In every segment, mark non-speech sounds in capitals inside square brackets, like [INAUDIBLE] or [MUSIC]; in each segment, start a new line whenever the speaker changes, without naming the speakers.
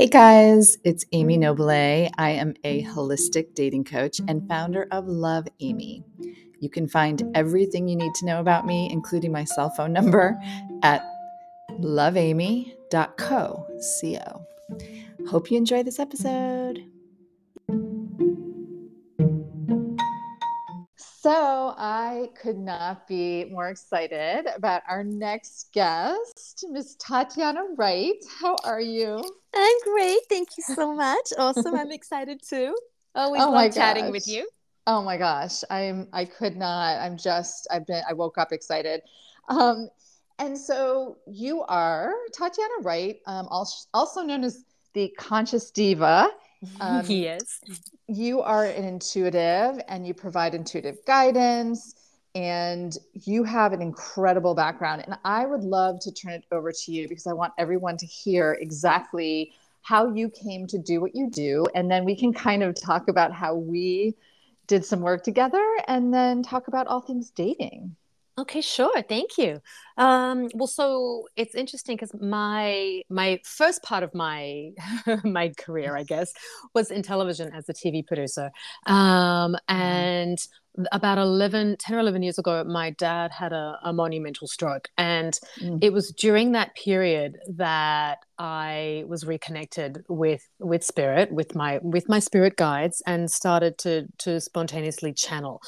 Hey guys, it's Amy Noble. I am a holistic dating coach and founder of Love Amy. You can find everything you need to know about me, including my cell phone number, [LAUGHS] at loveamy.co. Hope you enjoy this episode. So, I could not be more excited about our next guest, Miss Tatyanna Wright. How are you?
I'm great. Thank you so much. Awesome. I'm excited too. Always oh love chatting gosh. with you.
Oh my gosh. I'm I could not. I'm just I've been I woke up excited. Um and so you are Tatyanna Wright, um, also known as the Conscious Diva. [LAUGHS]
Um, yes.
You are an intuitive and you provide intuitive guidance and you have an incredible background. And I would love to turn it over to you because I want everyone to hear exactly how you came to do what you do. And then we can kind of talk about how we did some work together and then talk about all things dating.
Okay, sure. Thank you. Um, well, so it's interesting because my my first part of my [LAUGHS] my career, I guess, was in television as a TV producer. Um, mm-hmm. and about 11, 10 or 11 years ago, my dad had a, a monumental stroke. And mm. it was during that period that I was reconnected with with spirit, with my with my spirit guides, and started to to spontaneously channel.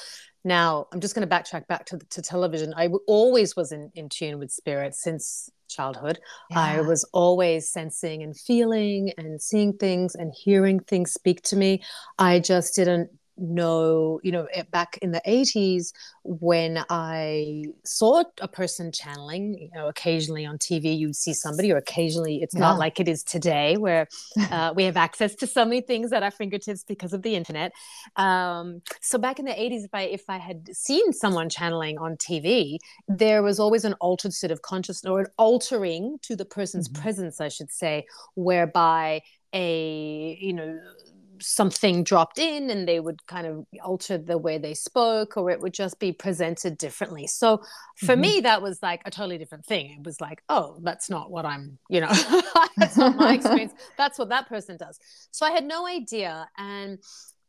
Now, I'm just going to backtrack back to, to television. I always was in, in tune with spirit since childhood. Yeah. I was always sensing and feeling and seeing things and hearing things speak to me. I just didn't know, you know, back in the 80s when I saw a person channeling, you know, occasionally on TV, you'd see somebody, or occasionally it's yeah. not like it is today where [LAUGHS] uh, we have access to so many things at our fingertips because of the internet. Um, so back in the 80s, if I, if I had seen someone channeling on TV, there was always an altered state of consciousness or an altering to the person's mm-hmm. presence, I should say, whereby a, you know, something dropped in and they would kind of alter the way they spoke or it would just be presented differently so for mm-hmm. me that was like a totally different thing it was like oh that's not what i'm you know [LAUGHS] that's not my experience that's what that person does so i had no idea and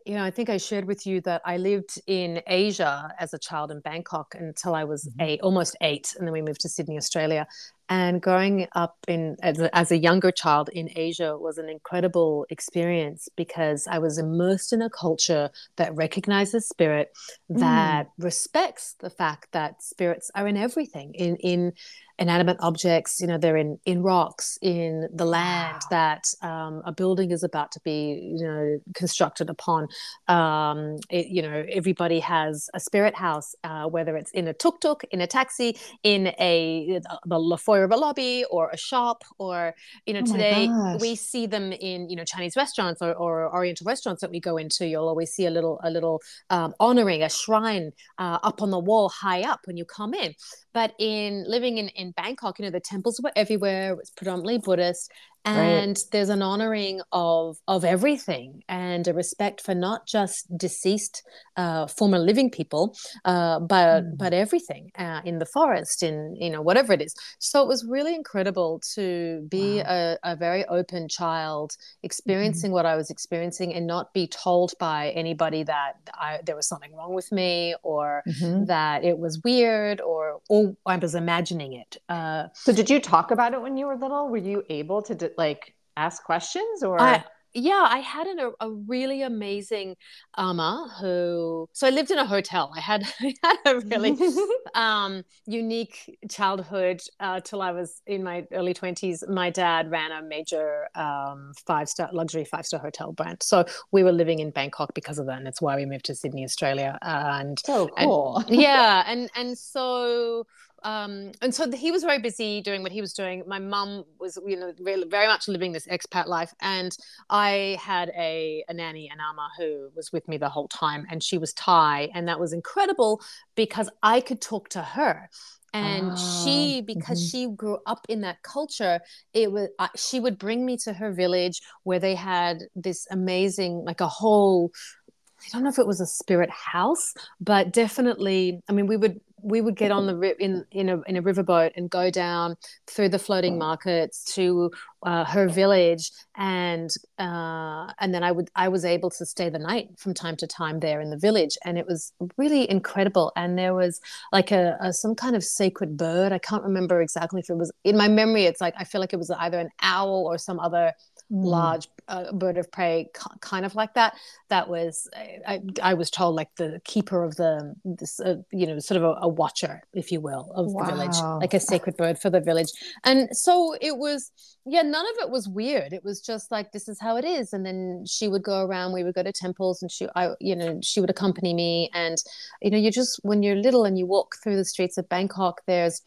you know, I think I shared with you that I lived in Asia as a child in Bangkok until I was mm-hmm. eight, almost eight, and then we moved to Sydney, Australia. And growing up in as a, as a younger child in Asia was an incredible experience because I was immersed in a culture that recognizes spirit, that mm. respects the fact that spirits are in everything, in in inanimate objects you know they're in in rocks in the land wow. that um, a building is about to be you know constructed upon um, it, you know everybody has a spirit house uh, whether it's in a tuk-tuk in a taxi in a the foyer of a lobby or a shop or you know oh today we see them in you know chinese restaurants or, or, oriental restaurants that we go into. You'll always see a little a little um, honoring a shrine uh, up on the wall high up when you come in. But in living in, in Bangkok, you know, the temples were everywhere. It was predominantly Buddhist and right. there's an honoring of of everything and a respect for not just deceased uh, former living people uh, but mm. but everything uh, in the forest in you know whatever it is so it was really incredible to be wow. a, a, very open child mm-hmm. experiencing mm. what i was experiencing and not be told by anybody that I, there was something wrong with me or mm-hmm. that it was weird or or i was imagining it
uh, so did you talk about it when you were little were you able to like ask questions or?
I, yeah i had an, a, a really amazing ama who so i lived in a hotel. I had, [LAUGHS] I had a really [LAUGHS] um, unique childhood uh, till i was in my early 20s my dad ran a major um, five star luxury five star hotel brand. So we were living in bangkok because of that and it's why we moved to sydney australia. And
so cool.
and, [LAUGHS] yeah and and so um, and so he was very busy doing what he was doing. My mum was, you know, very, very much living this expat life, and I had a, a nanny, an ama, who was with me the whole time, and she was Thai, and that was incredible because I could talk to her and oh, she because mm-hmm. she grew up in that culture it was uh, she would bring me to her village where they had this amazing like a whole i don't know if it was a spirit house but definitely i mean we would we would get on the in in a in a riverboat and go down through the floating markets to uh, her village, and uh, and then I would I was able to stay the night from time to time there in the village, and it was really incredible. And there was like a, a some kind of sacred bird. I can't remember exactly if it was in my memory. It's like I feel like it was either an owl or some other. Large uh, bird of prey, kind of like that. That was I, I was told like the keeper of the this uh, you know sort of a, a, watcher, if you will, of wow. the village, like a sacred bird for the village. And so it was yeah, none of it was weird. It was just like this is how it is. And then she would go around. We would go to temples, and she I you know she would accompany me. And you know you just when you're little and you walk through the streets of Bangkok, there's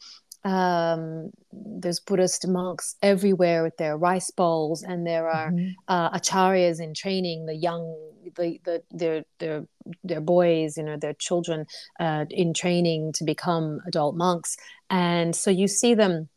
um, there's Buddhist monks everywhere with their rice bowls, and there are mm-hmm. uh, acharyas in training the young, the, the their their their boys, you know, their children uh, in training to become adult monks, and so you see them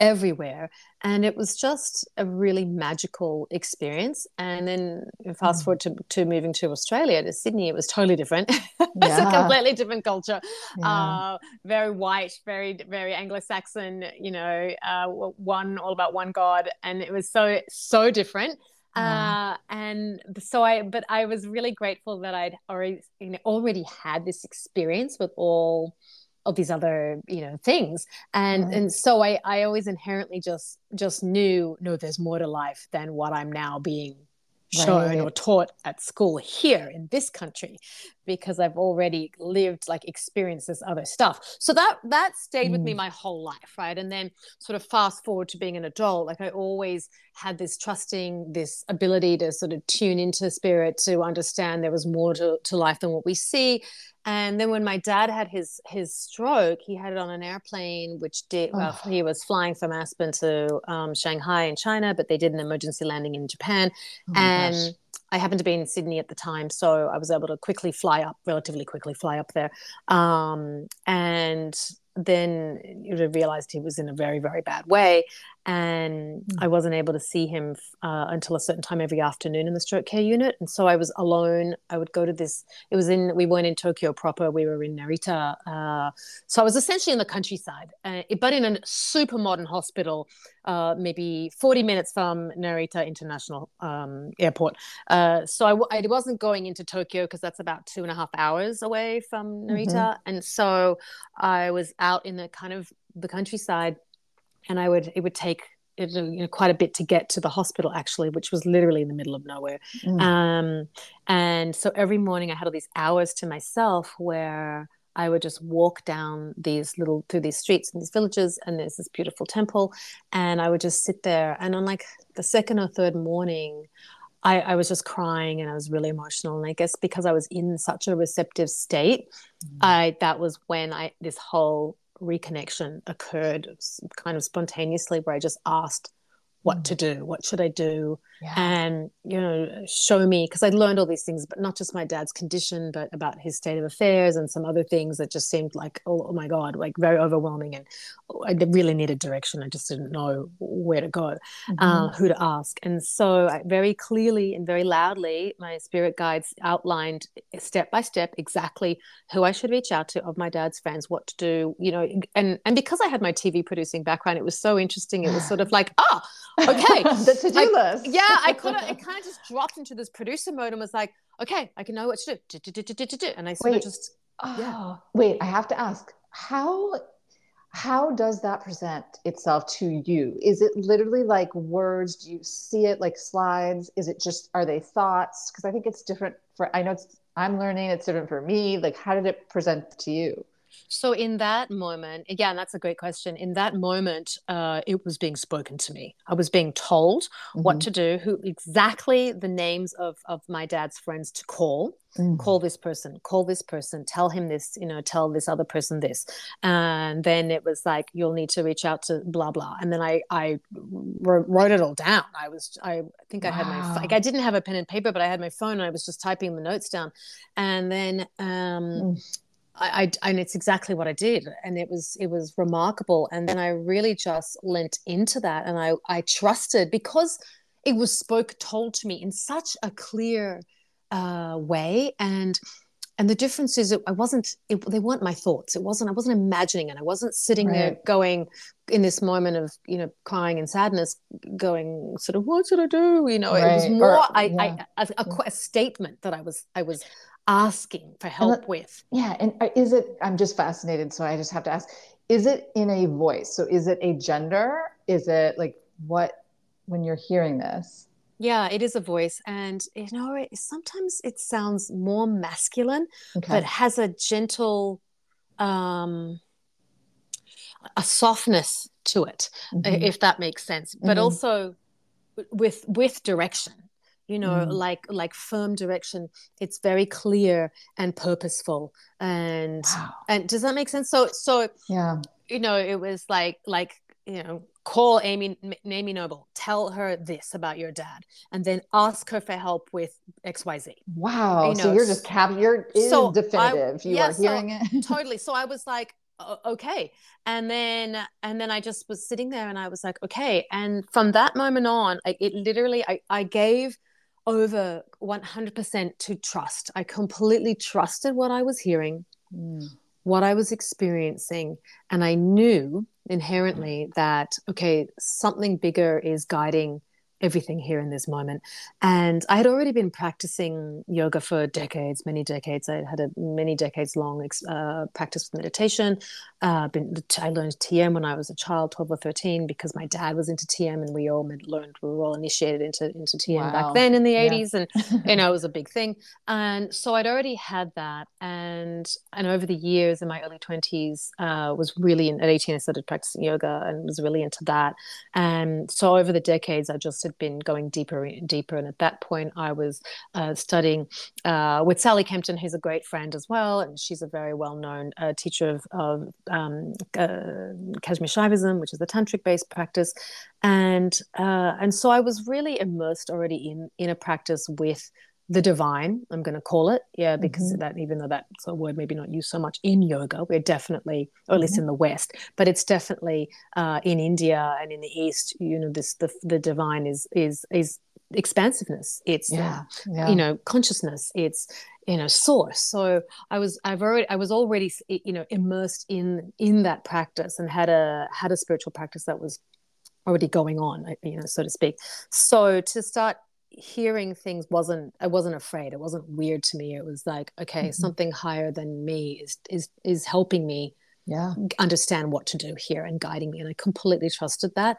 everywhere. And it was just a really magical experience. And then fast mm. forward to, to moving to australia to sydney it was totally different. Yeah. [LAUGHS] it's a completely different culture. Yeah. uh, very white very very anglo-saxon you know uh, one all about one god. And it was so so different. Uh, and so I, but I was really grateful that I'd already, you know, already had this experience with all of these other you know things and right. and so i i always inherently just just knew no there's more to life than what i'm now being shown right. or taught at school here in this country because I've already lived like experienced this other stuff. So that that stayed mm. with me mm. my whole life, right? And then sort of fast forward to being an adult, like I always had this trusting, this ability to sort of tune into spirit to understand there was more to, to life than what we see. And then when my dad had his his stroke, he had it on an airplane, which did well, oh. he was flying from Aspen to um, Shanghai in China, but they did an emergency landing in Japan. Oh and gosh. I happened to be in Sydney at the time, so I was able to quickly fly up, relatively quickly fly up there. Um, and then you realized he was in a very, very bad way and mm. I wasn't able to see him uh, until a certain time every afternoon in the stroke care unit. And so I was alone. I would go to this. It was in. We weren't in Tokyo proper. We were in Narita. Uh, so I was essentially in the countryside, uh, but in a super modern hospital, uh, maybe forty minutes from Narita International um, Airport. Uh, so I, wasn't going into Tokyo because that's about two and a half hours away from Narita, mm-hmm. and so I was out in the kind of the countryside and I would it would take it, you know, quite a bit to get to the hospital actually, which was literally in the middle of nowhere. Mm. Um, and so every morning I had all these hours to myself where I would just walk down these little through these streets and these villages, and there's this beautiful temple, and I would just sit there. And on like the second or third morning, I, I, was just crying and I was really emotional. And I guess because I was in such a receptive state, mm. I that was when I this whole reconnection occurred kind of spontaneously where I just asked what hmm. to do what should i do yeah. and you know show me because i learned all these things but not just my dad's condition but about his state of affairs and some other things that just seemed like oh, oh my god like very overwhelming and i really needed direction. I just didn't know where to go mm-hmm. uh, who to ask. And so I, very clearly and very loudly my spirit guides outlined step by step exactly who i should reach out to of my dad's friends what to do you know and and because i had my tv producing background it was so interesting. It was sort of [SIGHS] like ah oh, okay. [LAUGHS]
The to-do
I,
list.
yeah i [LAUGHS] could it kind of just dropped into this producer mode and was like okay i can know what to do. And i sort of just
oh, yeah. wait i have to ask how how does that present itself to you? Is it literally like words? Do you see it like slides? Is it just are they thoughts? Because i think it's different for i know it's i'm learning it's different for me. Like how did it present to you
so in that moment, again, that's a great question. In that moment, uh, it was being spoken to me. I was being told mm-hmm. what to do, who exactly the names of of my dad's friends to call. Mm-hmm. Call this person, call this person, tell him this, you know, tell this other person this. And then it was like, you'll need to reach out to blah, blah. And then I, I wrote it all down. I was, I think I wow. had my, like, I didn't have a pen and paper, but I had my phone and I was just typing the notes down. And then, um, mm I, I, and it's exactly what I did, and it was it was remarkable. And then I really just lent into that, and I I trusted because it was spoke told to me in such a clear uh, way, and and the difference is it, i wasn't it, they weren't my thoughts it wasn't i wasn't imagining it i wasn't sitting right. there going in this moment of you know crying and sadness going sort of what should i do you know right. it was more or, I, yeah. I, a, a, a, statement that i was i was asking for help
that,
with
yeah and is it i'm just fascinated so i just have to ask is it in a voice so is it a gender is it like what when you're hearing this
yeah, it is a voice, and you know, it, sometimes it sounds more masculine, okay. but has a gentle, um, a softness to it, mm-hmm. if that makes sense. But mm-hmm. also with with direction, you know, mm. like like firm direction. It's very clear and purposeful, and wow. and does that make sense? So so
yeah,
you know, it was like like you know call Amy Amy Noble, tell her this about your dad, and then ask her for help with X Y Z.
Wow! You know, so you're just cap. You're so definitive. I, you yeah, are hearing so,
it [LAUGHS] totally. So I was like, okay, and then and then I just was sitting there, and I was like, okay. And from that moment on, I, it literally, I I gave over 100% to trust. I completely trusted what I was hearing. Mm what I was experiencing. And I knew inherently that, okay, something bigger is guiding everything here in this moment. And I had already been practicing yoga for decades, many decades. I had a many decades long uh, practice with meditation. Uh, been, I learned TM when I was a child, 12 or 13, because my dad was into TM and we all learned, we were all initiated into, into TM wow. back then in the yeah. 80s. And, you know, it was a big thing. And so I'd already had that. And, and over the years in my early 20s, uh, was really, in, at 18, I started practicing yoga and was really into that. And so over the decades, I just had been going deeper and deeper. And at that point, I was uh, studying uh, with Sally Kempton, who's a great friend as well. And she's a very well known uh, teacher of, of um, uh, Kashmir Shaivism, which is the tantric based practice. And, uh, and so I was really immersed already in, in a practice with the divine i'm going to call it yeah because mm-hmm. that even though that's a word maybe not used so much in yoga we're definitely or at least mm-hmm. in the west but it's definitely uh, in india and in the east you know this the, the divine is is is expansiveness it's yeah, yeah. you know consciousness it's you know source so i was i've already i was already you know immersed in in that practice and had a had a spiritual practice that was already going on you know so to speak so to start hearing things wasn't i wasn't afraid. It wasn't weird to me. It was like okay mm-hmm. something higher than me is is is helping me
yeah.
understand what to do here and guiding me. And i completely trusted that.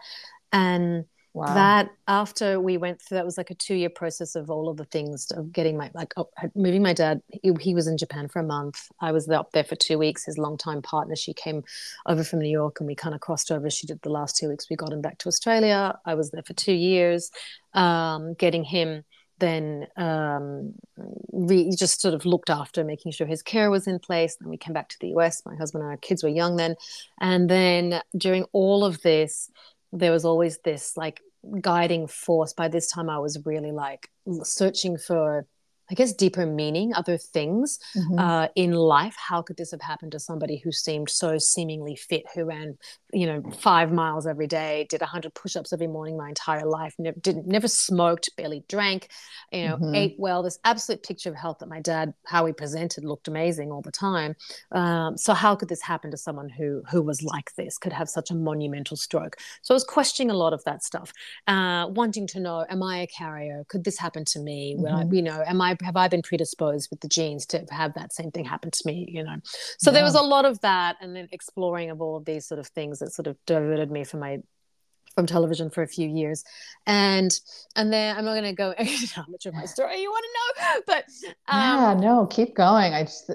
And Wow. That after we went through, that was like a two year process of all of the things of getting my, like oh, moving my dad. He, he, was in Japan for a month. I was up there for two weeks. His longtime partner, she came over from New York and we kind of crossed over. She did the last two weeks. We got him back to Australia. I was there for two years, um, getting him then um, just sort of looked after making sure his care was in place. Then we came back to the US. My husband and our kids were young then. And then during all of this, there was always this like guiding force. By this time, I was really like searching for I guess, deeper meaning, other things mm-hmm. uh, in life. How could this have happened to somebody who seemed so seemingly fit, who ran, you know, five miles every day, did 100 push ups every morning my entire life, never, didn't, never smoked, barely drank, you know, mm-hmm. ate well. This absolute picture of health that my dad, how he presented, looked amazing all the time. Um, so, how could this happen to someone who, who was like this, could have such a monumental stroke? So, I was questioning a lot of that stuff, uh, wanting to know, am I a carrier? Could this happen to me? Mm-hmm. I, you know, am I have I been predisposed with the genes to have that same thing happen to me? You know, so yeah. there was a lot of that, and then exploring of all of these sort of things that sort of diverted me from my from television for a few years. And and then i'm not going to go [LAUGHS] how much of my story you want to know but
um, yeah no keep going. I just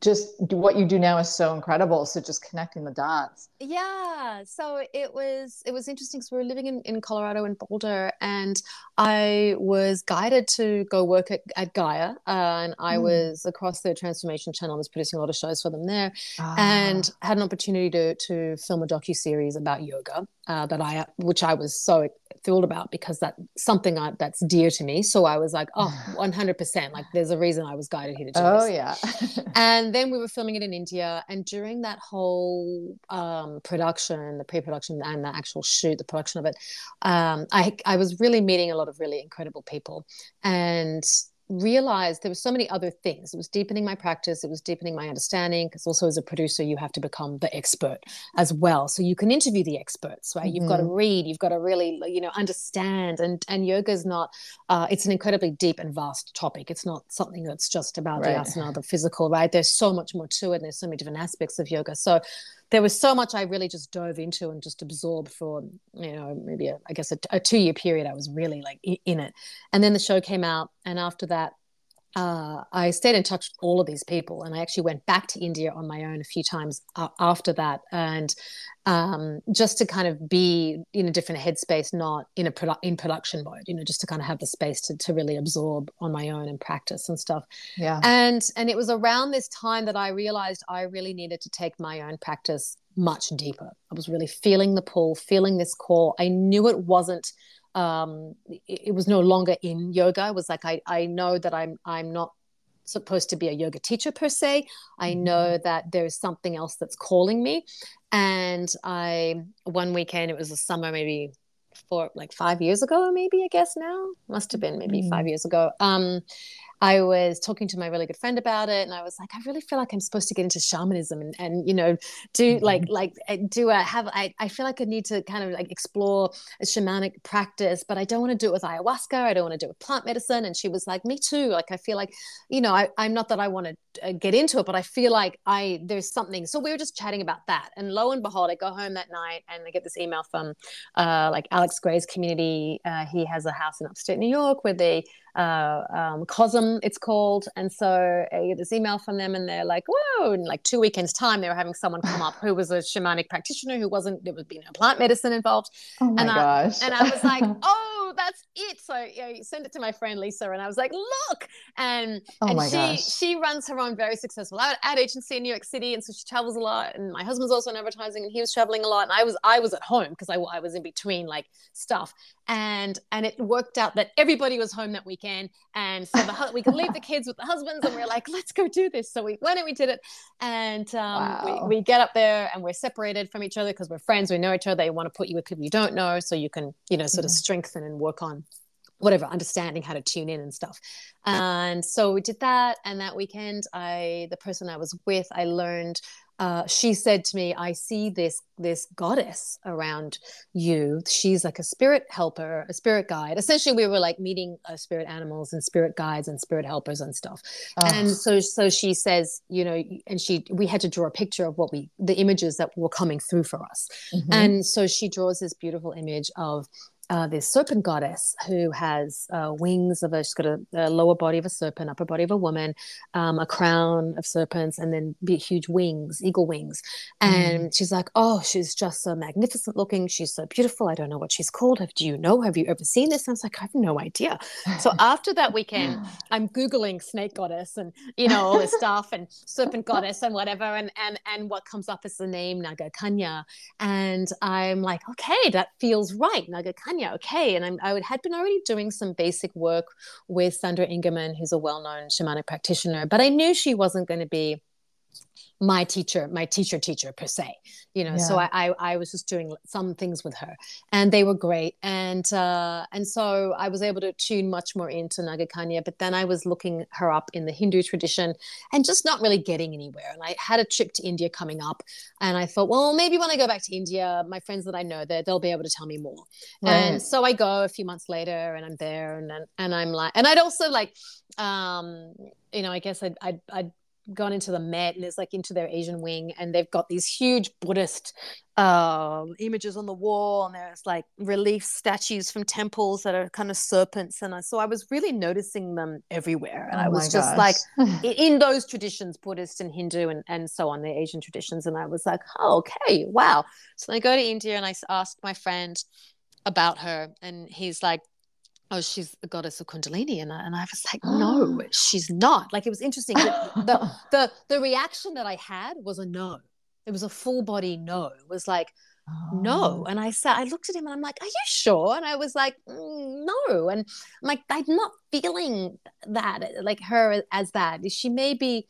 just what you do now is so incredible. So just connecting the dots.
Yeah so it was it was interesting. Because we were living in, in colorado in boulder and i was guided to go work at, at gaia uh, and i mm. was across the transformation channel I was producing a lot of shows for them there ah. and had an opportunity to to film a docu-series about yoga uh, that i which i was so thrilled about because that's something I, that's dear to me. So I was like, oh, [SIGHS] 100%. Like there's a reason I was guided here to do
oh,
this.
yeah. [LAUGHS]
and then we were filming it in India. And during that whole um, production, the pre-production and the actual shoot, the production of it, um, I, I was really meeting a lot of really incredible people. And realized there were so many other things. It was deepening my practice, it was deepening my understanding. Because also, as a producer, you have to become the expert as well. So you can interview the experts, right? Mm-hmm. You've got to read, you've got to really, you know, understand. And and yoga is not. Uh, it's an incredibly deep and vast topic. It's not something that's just about right. the asana, the physical, right? There's so much more to it. And there's so many different aspects of yoga. So there was so much I really just dove into and just absorbed for, you know, maybe a, I guess a, a two year period. I was really like in it. And then the show came out. And after that, uh, I stayed in touch with all of these people, and I actually went back to India on my own a few times uh, after that, and um, just to kind of be in a different headspace, not in a produ- in production mode, you know, just to kind of have the space to to really absorb on my own and practice and stuff.
Yeah.
And and it was around this time that I realized I really needed to take my own practice much deeper. I was really feeling the pull, feeling this call. I knew it wasn't um, it, it, was no longer in yoga. It was like I, I know that I'm I'm not supposed to be a yoga teacher per se. I mm-hmm. know that there's something else that's calling me. And I one weekend, it was a summer, maybe for like five years ago, maybe I guess now must have been maybe mm-hmm. five years ago. Um, I was talking to my really good friend about it, and I was like, I really feel like I'm supposed to get into shamanism and, and you know, do mm-hmm. like like eh, do a have I I feel like I need to kind of like explore a shamanic practice, but I don't want to do it with ayahuasca. I don't want to do it with plant medicine. And she was like, me too. Like I feel like, you know, I, I'm not that I want to uh, get into it, but I feel like I there's something. So we were just chatting about that, and lo and behold, I go home that night and I get this email from uh, like Alex Grey's community. Uh, he has a house in upstate New York where they uh, um, Cosm, Um, it's called. And so I get this email from them, and they're like, "Whoa!" In like two weekends' time, they were having someone come up who was a shamanic practitioner who wasn't there was being no plant medicine involved.
Oh my
and
gosh!
I, and I was like, [LAUGHS] "Oh, that's it!" So you know, send it to my friend Lisa, and I was like, "Look!" And
oh
and she
gosh.
she runs her own very successful ad agency in New York City, and so she travels a lot. And my husband's also in advertising, and he was traveling a lot. And I was I was at home because I I was in between like stuff, and and it worked out that everybody was home that weekend. And so the we could leave the kids with the husbands and we are like let's go do this. So we went and we did it. And um, wow. we, we get up there and we're separated from each other because we're friends we know each other they want to put you with people you don't know so you can you know sort of strengthen and work on whatever understanding how to tune in and stuff. And so we did that and that weekend i the person i was with i learned uh, she said to me, "I see this this goddess around you. She's like a spirit helper, a spirit guide. Essentially, we were like meeting uh, spirit animals and spirit guides and spirit helpers and stuff. Oh. And so, so she says, you know, and she we had to draw a picture of what we the images that were coming through for us. Mm-hmm. And so she draws this beautiful image of uh, this serpent goddess who has uh, wings of a, she's got a, a, lower body of a serpent, upper body of a woman, um, a crown of serpents, and then big, huge wings, eagle wings. And mm. she's like, oh, she's just so magnificent looking. She's so beautiful. I don't know what she's called. Have, do you know? Have you ever seen this? And I was like, I have no idea. So [LAUGHS] after that weekend, [GASPS] I'm Googling snake goddess and, you know, all this stuff and serpent goddess and whatever. And, and, and what comes up is the name Naga Kanya. And I'm like, okay, that feels right. Naga Kanya Tanya, okay. And I'm, I had been already doing some basic work with Sandra Ingerman, who's a well known shamanic practitioner, but I knew she wasn't going to be my teacher, my teacher teacher per se, you know. Yeah. So I, I, I was just doing some things with her, and they were great. And uh, and so I was able to tune much more into Nagakanya. But then I was looking her up in the Hindu tradition, and just not really getting anywhere. And I had a trip to India coming up, and I thought, well, maybe when I go back to India, my friends that I know there, they'll be able to tell me more. Right. And so I go a few months later, and I'm there, and and I'm like, and I'd also like, um, you know, I guess I'd I'd, I'd gone into the Met and it's like into their Asian wing, and they've got these huge Buddhist um, images on the wall, and there's like relief statues from temples that are kind of serpents, and I, so I was really noticing them everywhere, and oh I was just like [LAUGHS] in those traditions, Buddhist and Hindu and and so on, the Asian traditions, and I was like, oh, okay, wow. So I go to India and I ask my friend about her, and he's like, oh she's a goddess of kundalini. And I, and I was like no [GASPS] she's not. Like it was interesting the, [LAUGHS] the the reaction that I had was a no. It was a full body no. It was like oh. no and I said I looked at him and I'm like are you sure? And I was like mm, no. And I'm like I'm not feeling that like her as that she may be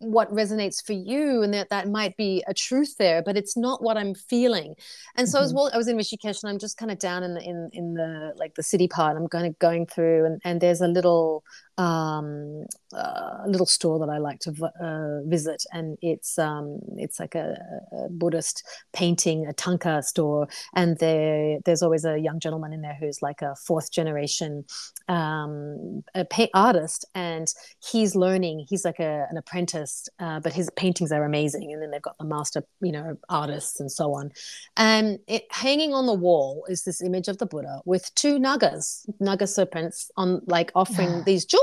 what resonates for you and that that might be a truth there but it's not what i'm feeling and so mm-hmm. as well i was in rishikesh and i'm just kind of down in the in, in the like the city part i'm kind of going through and, and there's a little um, a little store that I like to uh, visit, and it's um, it's like a, a, Buddhist painting, a thangka store, and there there's always a young gentleman in there who's like a fourth generation um, a pay- artist, and he's learning. He's like a, an apprentice, uh, but his paintings are amazing. And then they've got the master, you know, artists and so on. And it, hanging on the wall is this image of the Buddha with two nagas, naga serpents, on like offering these jewels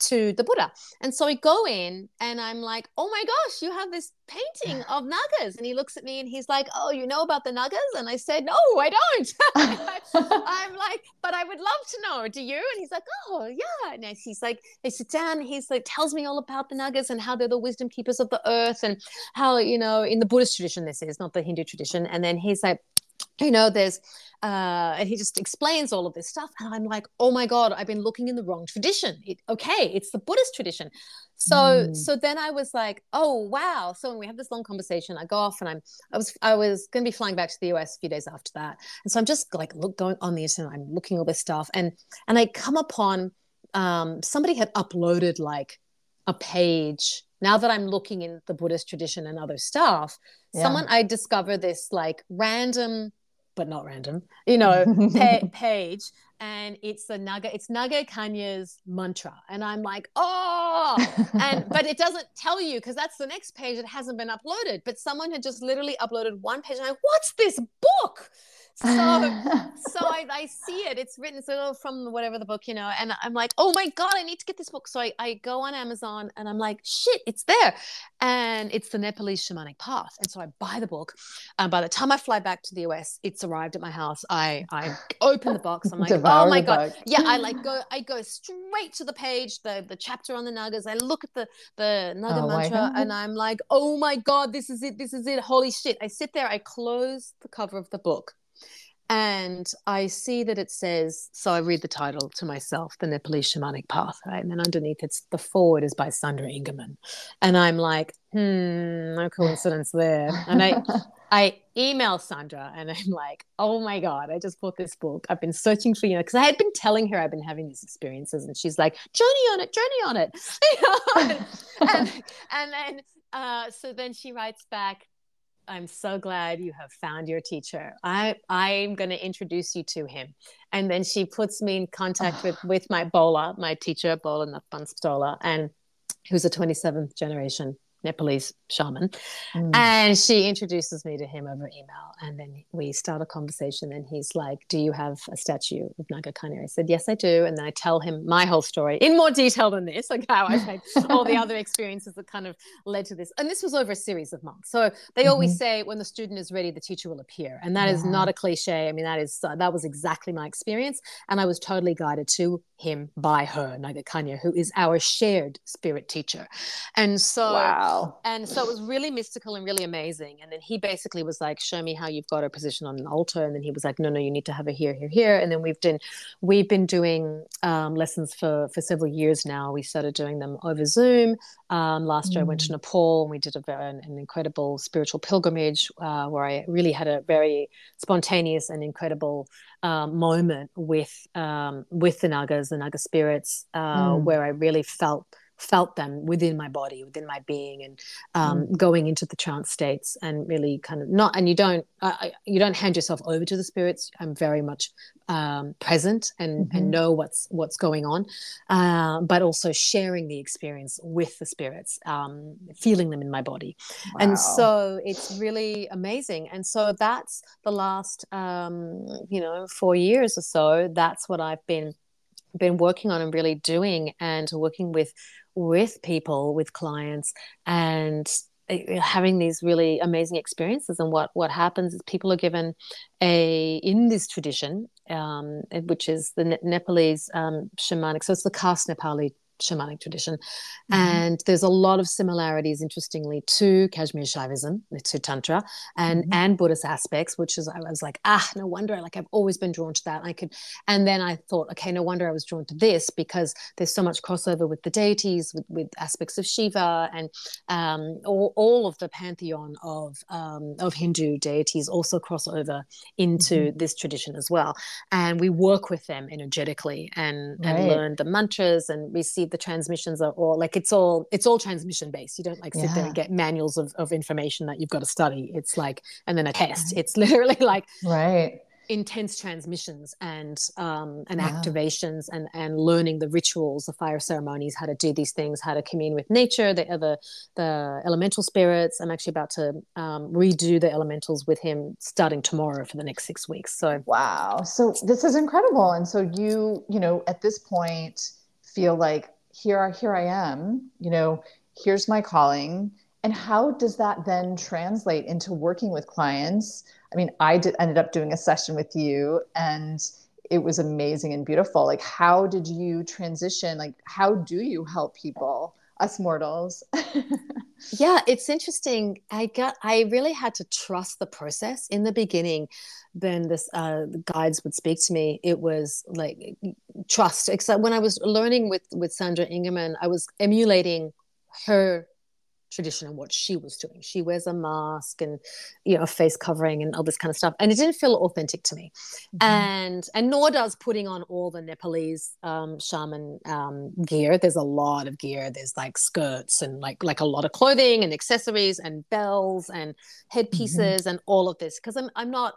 to the Buddha. And so I go in and I'm like, oh my gosh, you have this painting [SIGHS] of Nagas. And he looks at me and he's like, oh, you know about the Nagas? And I said, no, I don't. [LAUGHS] [LAUGHS] I'm like, but I would love to know. Do you? And he's like, oh, yeah. And he's like, they sit down. He's like, tells me all about the Nagas and how they're the wisdom keepers of the earth and how, you know, in the Buddhist tradition, this is not the Hindu tradition. And then he's like, you know, there's, uh, and he just explains all of this stuff. And I'm like, oh my God, I've been looking in the wrong tradition. It, okay, it's the Buddhist tradition. So, mm. so then I was like, oh wow. So when we have this long conversation, I go off and I'm, I was, I was going to be flying back to the US a few days after that. And so I'm just like, look, going on the internet, I'm looking all this stuff. And, and I come upon, um, somebody had uploaded like a page now that I'm looking in the Buddhist tradition and other stuff, yeah. someone I discover this like random but not random, you know, pa- [LAUGHS] page. And it's the Naga, it's Naga Kanya's mantra. And I'm like, oh, and [LAUGHS] but it doesn't tell you because that's the next page that hasn't been uploaded. But someone had just literally uploaded one page. And I'm like, what's this book? So [LAUGHS] so I, I see it. It's written so from whatever the book you know and i'm like oh my god i need to get this book. So I, I go on amazon and i'm like shit it's there. And it's the nepalese shamanic path. And so i buy the book. And by the time i fly back to the us it's arrived at my house. I i open the box. I'm [LAUGHS] like Devour oh my god. book. yeah i like [LAUGHS] go i go straight to the page the the chapter on the nagas i look at the the naga oh, mantra and i'm like oh my god this is it this is it. Holy shit. I sit there i close the cover of the book and I see that it says, so I read the title to myself, The Nepalese Shamanic Path, right? And then underneath it's the forward is by Sandra Ingerman. And I'm like, hmm, no coincidence there. And I [LAUGHS] I email Sandra and I'm like, oh my God, I just bought this book. I've been searching for you, because I had been telling her I've been having these experiences. And she's like, journey on it, journey on it. [LAUGHS] and, and, and then uh, so then she writes back, I'm so glad you have found your teacher. I I'm going to introduce you to him. And then she puts me in contact with [SIGHS] with my Bhola, my teacher Bhola Nath Banstola, and who's a 27th generation Nepalese shaman. Mm. And she introduces me to him over email. And then we start a conversation. And he's like, Do you have a statue of Naga Kanya? I said, Yes, I do. And then I tell him my whole story in more detail than this, like how I've had all the [LAUGHS] other experiences that kind of led to this. And this was over a series of months. So they mm-hmm. always say, When the student is ready, the teacher will appear. And that yeah. is not a cliche. I mean, that is, uh, that was exactly my experience. And I was totally guided to him by her, Naga Kanya, who is our shared spirit teacher. And so,
wow.
And so it was really mystical and really amazing. And then he basically was like, "Show me how you've got a position on an altar." And then he was like, "No, no, you need to have a here, here, here." And then we've done, we've been doing um, lessons for for several years now. We started doing them over Zoom. Um, last mm. year, I went to mm. Nepal and we did a very, an, an incredible spiritual pilgrimage uh, where I really had a very spontaneous and incredible um, moment with um, with the Nagas, the Naga spirits, uh, mm. where I really felt felt them within my body within my being and um, mm. going into the trance states and really kind of not and you don't uh, you don't hand yourself over to the spirits i'm very much um, present and mm-hmm. and know what's what's going on uh, but also sharing the experience with the spirits um, feeling them in my body wow. and so it's really amazing and so that's the last um, you know four years or so that's what i've been been working on and really doing and working with with people with clients and eh, having these really amazing experiences. And what what happens is people are given a in this tradition um, which is the nepalese um, shamanic so it's the caste nepali shamanic tradition. Mm-hmm. And there's a lot of similarities, interestingly, to Kashmir Shaivism, to Tantra, and mm-hmm. and Buddhist aspects, which is I was like, ah, no wonder. Like I've always been drawn to that. I could, and then I thought, okay, no wonder I was drawn to this because there's so much crossover with the deities, with, with aspects of Shiva, and um, all, all of the pantheon of um, of Hindu deities also cross over into mm-hmm. this tradition as well. And we work with them energetically and right. and learn the mantras and receive the transmissions are all like it's all it's all transmission based you don't like sit yeah. there and get manuals of, of information that you've got to study. It's like and then a test. It's [LAUGHS] literally like
right.
intense transmissions and um, and activations and and learning the rituals the fire ceremonies how to do these things how to commune with nature the other the elemental spirits. I'm actually about to um, redo the elementals with him starting tomorrow for the next six weeks. So
wow. So this is incredible. And so you you know at this point feel like here here i am you know here's my calling. And how does that then translate into working with clients? I mean i did, ended up doing a session with you and it was amazing and beautiful. Like how did you transition? Like how do you help people us mortals [LAUGHS]
yeah it's interesting. I got i really had to trust the process. In the beginning then this uh, guides would speak to me. It was like trust. Except when i was learning with with sandra ingerman i was emulating her tradition and what she was doing. She wears a mask and you know a face covering and all this kind of stuff, and it didn't feel authentic to me. Mm-hmm. And and nor does putting on all the Nepalese um, shaman um, gear. There's a lot of gear. There's like skirts and like like a lot of clothing and accessories and bells and headpieces mm-hmm. and all of this because I'm I'm not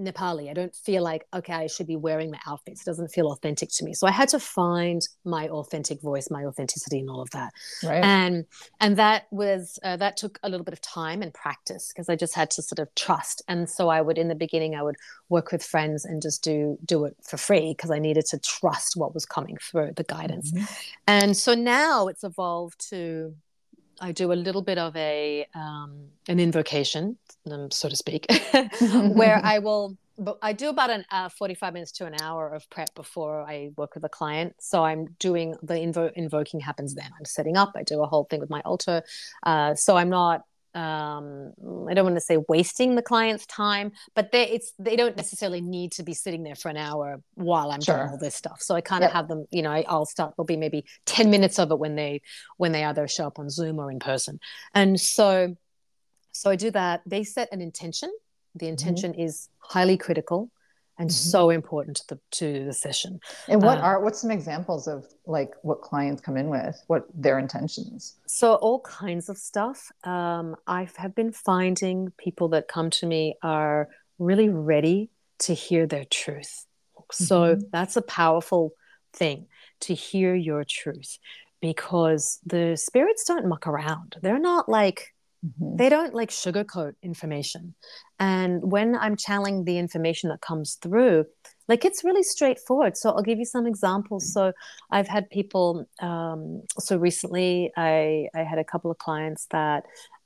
Nepali. I don't feel like, okay, I should be wearing my outfits. It doesn't feel authentic to me. So I had to find my authentic voice, my authenticity and all of that. Right. And and that was uh, that took a little bit of time and practice because I just had to sort of trust. And so I would in the beginning I would work with friends and just do do it for free because I needed to trust what was coming through the guidance. Mm-hmm. And so now it's evolved to I do a little bit of a um, an invocation, um, so to speak, [LAUGHS] where [LAUGHS] I will. But I do about an uh, 45 minutes to an hour of prep before I work with a client. So I'm doing the invo- invoking happens then. I'm setting up. I do a whole thing with my altar. Uh, so I'm not um, I don't want to say wasting the client's time, but they it's they don't necessarily need to be sitting there for an hour while I'm sure. doing all this stuff. So I kind of yep. have them, you know, I, will start. There'll be maybe ten minutes of it when they when they either show up on Zoom or in person, and so so I do that. They set an intention. The mm-hmm. intention mm-hmm. is highly critical and mm-hmm. so important to the to the session.
And what uh, are what's some examples of like what clients come in with, what their intentions?
So all kinds of stuff. Um, I have been finding people that come to me are really ready to hear their truth. So mm-hmm. that's a powerful thing to hear your truth because the spirits don't muck around. They're not like Mm-hmm. They don't like sugarcoat information. And when I'm channeling the information that comes through, like it's really straightforward. So I'll give you some examples. So I've had people, um, so recently I, I had a couple of clients that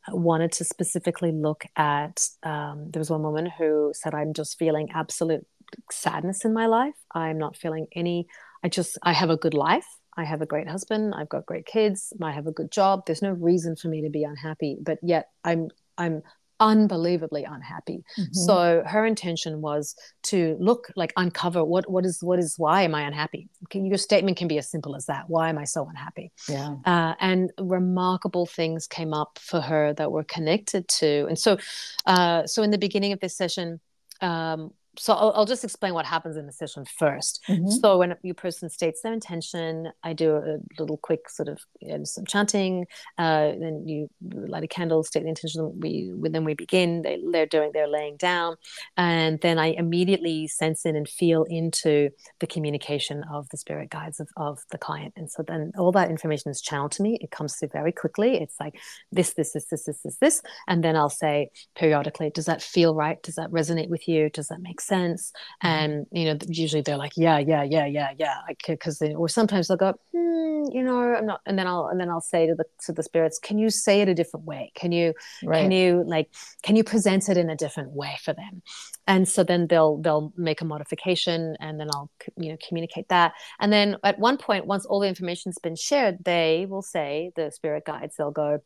wanted to specifically look at, um, there was one woman who said, I'm just feeling absolute sadness in my life. I'm not feeling any, I just, I have a good life. I have a great husband, I've got great kids, I have a good job. There's no reason for me to be unhappy, but yet I'm I'm unbelievably unhappy. Mm-hmm. So her intention was to look like uncover what what is what is why am I unhappy? Can, your statement can be as simple as that. Why am I so unhappy?
Yeah.
Uh, and remarkable things came up for her that were connected to. And so, uh, so in the beginning of this session, um, so I'll, I'll, just explain what happens in the session 1st mm-hmm. So when a person states their intention, I do a little quick sort of you know, some chanting. Uh, then you light a candle, state the intention. We then we begin. They, they're doing. They're laying down, and then I immediately sense in and feel into the communication of the spirit guides of, of the client. And so then all that information is channeled to me. It comes through very quickly. It's like this, this, this, this, this, this, this, and then I'll say periodically, does that feel right? Does that resonate with you? Does that make sense? Sense. And you know usually they're like yeah yeah yeah yeah yeah. Because or sometimes they'll go hmm, you know i'm not and then i'll and then i'll say to the to the spirits can you say it a different way? Can you right. can you like can you present it in a different way for them? And so then they'll they'll make a modification and then i'll you know communicate that. And then at one point once all the information's been shared they will say the spirit guides they'll go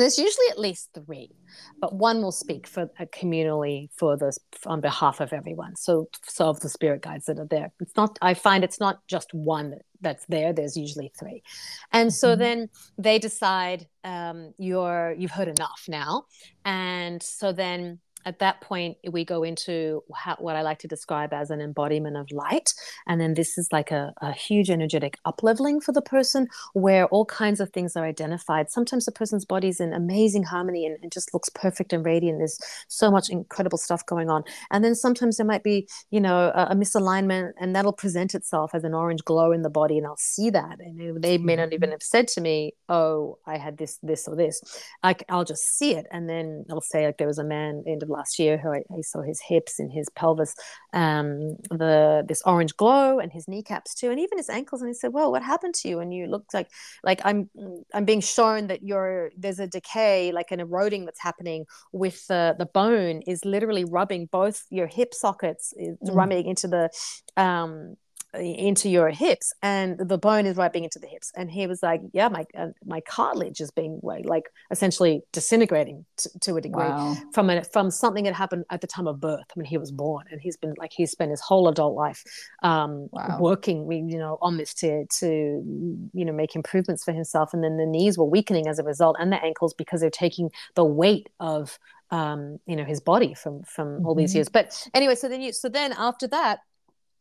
there's usually at least three, but one will speak for uh, communally for this on behalf of everyone. So, so of the spirit guides that are there, it's not. I find it's not just one that's there. There's usually three, and so mm-hmm. then they decide um, you're you've heard enough now, and so then at that point we go into how, what i like to describe as an embodiment of light. And then this is like a, a huge energetic upleveling for the person where all kinds of things are identified. Sometimes the person's body's in amazing harmony and, and just looks perfect and radiant. There's so much incredible stuff going on. And then sometimes there might be you know a, a misalignment and that'll present itself as an orange glow in the body and i'll see that. And they may not even mm-hmm. have said to me oh i had this this or this. I, i'll just see it. And then i'll say like there was a man in last year who I, I saw his hips and his pelvis, um, the this orange glow and his kneecaps too, and even his ankles. And he said, "Well, what happened to you?" And you looked like like I'm I'm being shown that you're there's a decay, like an eroding that's happening with the the bone is literally rubbing both your hip sockets, is mm. rubbing into the um into your hips and the bone is rubbing into the hips and he was like yeah my uh, my cartilage is being like essentially disintegrating t- to a degree wow. from a, from something that happened at the time of birth when he was born and he's been like he's spent his whole adult life um, wow. working you know on this to to you know make improvements for himself and then the knees were weakening as a result and the ankles because they're taking the weight of um, you know his body from from mm-hmm. all these mm-hmm. years but anyway so then you so then after that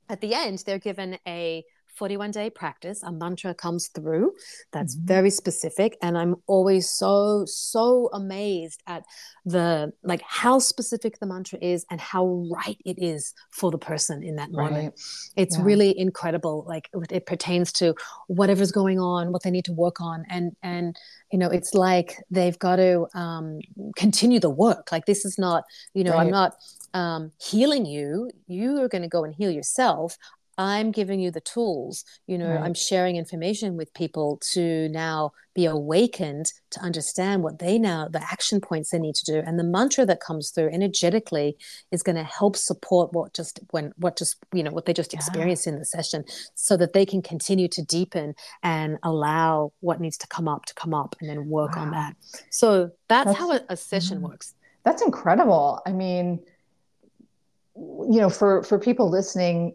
at the end, they're given a 41 day practice. A mantra comes through that's mm-hmm. very specific. And I'm always so, so amazed at the like how specific the mantra is and how right it is for the person in that moment. Right. It's yeah. really incredible. Like it pertains to whatever's going on, what they need to work on. And, and, you know, it's like they've got to um, continue the work. Like this is not, you know, right. I'm not um, healing you you are going to go and heal yourself i'm giving you the tools you know right. i'm sharing information with people to now be awakened to understand what they now the action points they need to do and the mantra that comes through energetically is going to help support what just when what just you know what they just yeah. experienced in the session so that they can continue to deepen and allow what needs to come up to come up and then work wow. on that so that's, that's how a, a session mm, works
that's incredible i mean you know for for people listening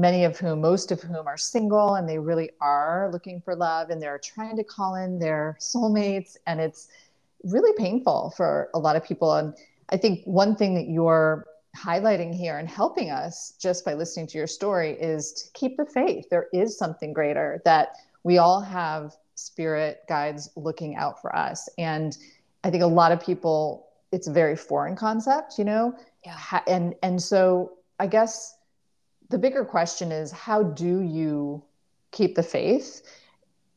many of whom most of whom are single and they really are looking for love and they're trying to call in their soulmates and it's really painful for a lot of people. And i think one thing that you're highlighting here and helping us just by listening to your story is to keep the faith. There is something greater that we all have spirit guides looking out for us. And i think a lot of people it's a very foreign concept you know yeah. and and so i guess the bigger question is how do you keep the faith?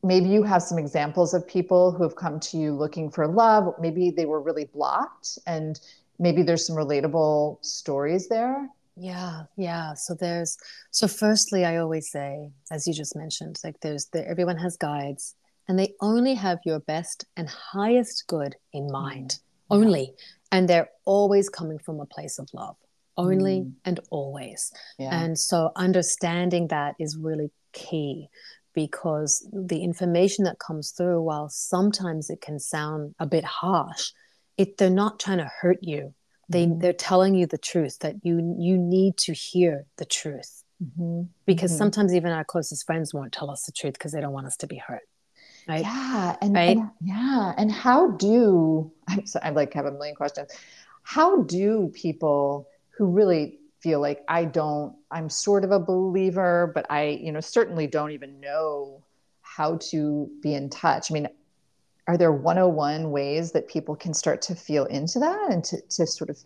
Maybe you have some examples of people who have come to you looking for love. Maybe they were really blocked and maybe there's some relatable stories there.
Yeah yeah. So there's so firstly i always say as you just mentioned like there's the, everyone has guides and they only have your best and highest good in mind. Mm. only and they're always coming from a place of love only mm. and always yeah. and so understanding that is really key because the information that comes through while sometimes it can sound a bit harsh it they're not trying to hurt you they mm. they're telling you the truth that you you need to hear the truth mm-hmm. because mm-hmm. sometimes even our closest friends won't tell us the truth because they don't want us to be hurt
Right? Yeah. And, right? and yeah. And how do I'm so I like have a million questions. How do people who really feel like I don't, I'm sort of a believer, but I, you know, certainly don't even know how to be in touch. I mean, are there 101 ways that people can start to feel into that and to, to sort of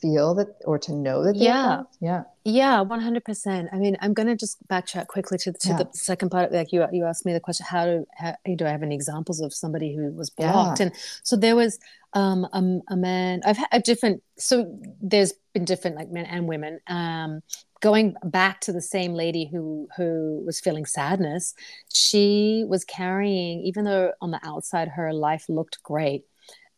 feel that or to know that
yeah
yeah
yeah 100% i mean i'm going to just backtrack quickly to, to yeah. the second part like you you asked me the question how do how, do i have any examples of somebody who was blocked yeah. and so there was um a, a man i've had a different so there's been different like men and women um going back to the same lady who who was feeling sadness she was carrying even though on the outside her life looked great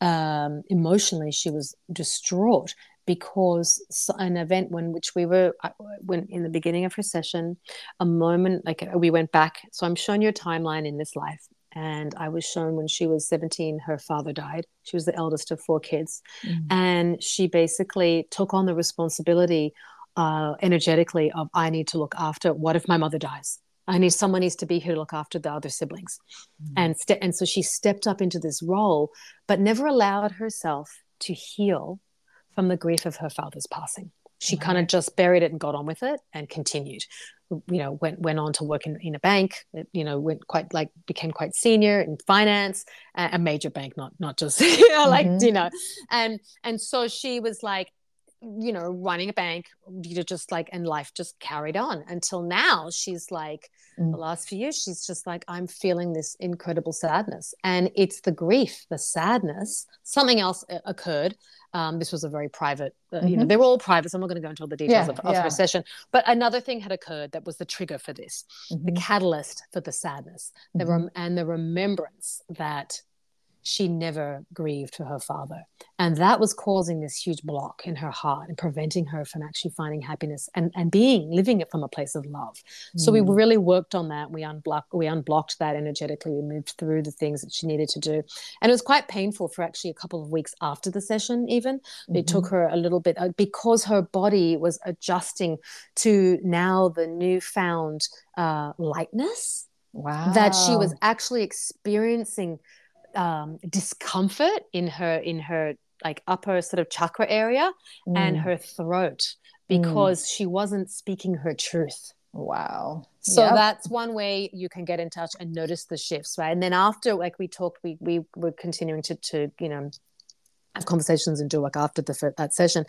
um, emotionally she was distraught because an event when which we were when in the beginning of her session a moment like we went back so i'm showing you a timeline in this life. And i was shown when she was 17 her father died. She was the eldest of four kids. Mm-hmm. and she basically took on the responsibility uh, energetically of i need to look after what if my mother dies? I need someone needs to be here to look after the other siblings, mm-hmm. and and so she stepped up into this role, but never allowed herself to heal from the grief of her father's passing. She kind of just buried it and got on with it and continued. You know, went went on to work in, in a bank. You know, went quite like became quite senior in finance, a, a major bank, not not just [LAUGHS] you know like mm-hmm. you know, and and so she was like, you know, running a bank, you know, just like, and life just carried on until now. She's like, mm. the last few years, she's just like, I'm feeling this incredible sadness. And it's the grief, the sadness. Something else uh, occurred um, this was a very private, uh, mm-hmm. you know, mm-hmm. they were all private. So I'm not going to go into all the details yeah, of, of yeah. her session. But another thing had occurred that was the trigger for this, mm-hmm. the catalyst for the sadness, the mm-hmm. rem- and the remembrance that she never grieved for her father. And that was causing this huge block in her heart and preventing her from actually finding happiness and, and being, living it from a place of love. Mm. So we mm. really worked on that. We unblocked, we unblocked that energetically. We moved through the things that she needed to do. And it was quite painful for actually a couple of weeks after the session, even. Mm-hmm. It took mm-hmm. her a little bit uh, because her body was adjusting to now the newfound uh, lightness. Wow. That she was actually experiencing um, discomfort in her in her like upper sort of chakra area mm. and her throat because mm. she wasn't speaking her truth.
Wow.
So yep. that's one way you can get in touch and notice the shifts, right? And then after, like we talked, we we were continuing to to you know have conversations and do work after the that session,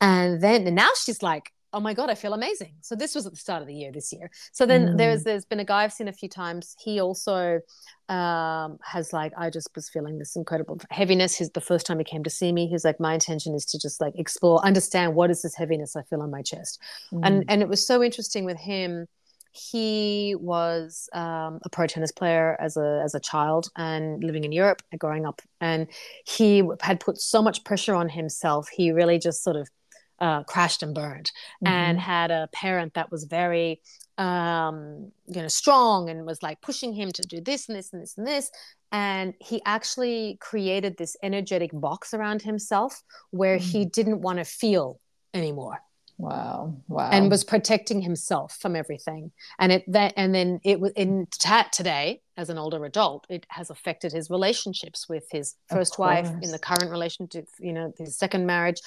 and then and now she's like, oh my god i feel amazing. So this was at the start of the year this year. So then mm. there's there's been a guy i've seen a few times. He also um, has like i just was feeling this incredible heaviness. His the first time he came to see me he's like my intention is to just like explore understand what is this heaviness i feel on my chest. Mm. and and it was so interesting with him. He was um, a pro tennis player as a as a child and living in Europe and growing up, and he had put so much pressure on himself. He really just sort of uh, crashed and burned mm-hmm. and had a parent that was very um, you know strong and was like pushing him to do this and this and this and this and he actually created this energetic box around himself where mm-hmm. he didn't want to feel anymore
Wow. Wow.
And was protecting himself from everything. And it that and then it was in tat today, as an older adult, it has affected his relationships with his first wife in the current relationship, you know, his second marriage,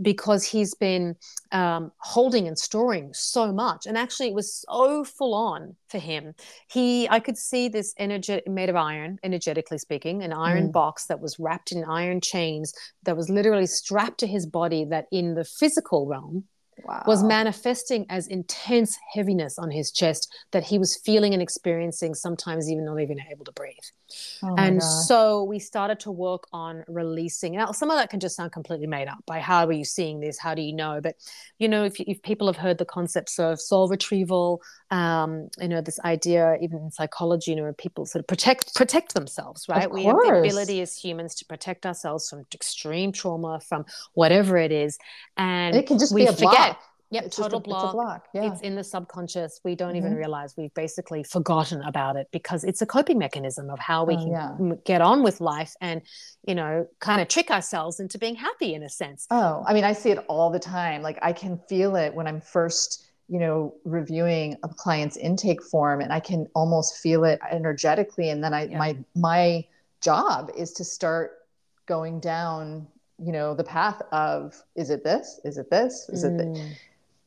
because he's been um, holding and storing so much. And actually it was so full on for him. He I could see this energy made of iron, energetically speaking, an iron mm. box that was wrapped in iron chains that was literally strapped to his body that in the physical realm wow. was manifesting as intense heaviness on his chest that he was feeling and experiencing, sometimes even not even able to breathe. Oh and so we started to work on releasing. Now, some of that can just sound completely made up by how are you seeing this? How do you know? But, you know, if, if people have heard the concepts of soul retrieval, um, you know, this idea, even in psychology, you know, people sort of protect protect themselves, right? We have the ability as humans to protect ourselves from extreme trauma, from whatever it is. And
it can just we be a forget. Block.
Yep, it's total a, block. It's, block. Yeah. it's in the subconscious. We don't mm-hmm. even realize we've basically forgotten about it because it's a coping mechanism of how we oh, can yeah. get on with life and, you know, kind of trick ourselves into being happy in a sense.
Oh, I mean, I see it all the time. Like I can feel it when I'm first, you know, reviewing a client's intake form and I can almost feel it energetically. And then I, yeah. my, my job is to start going down you know the path of is it this is it this is mm. it this?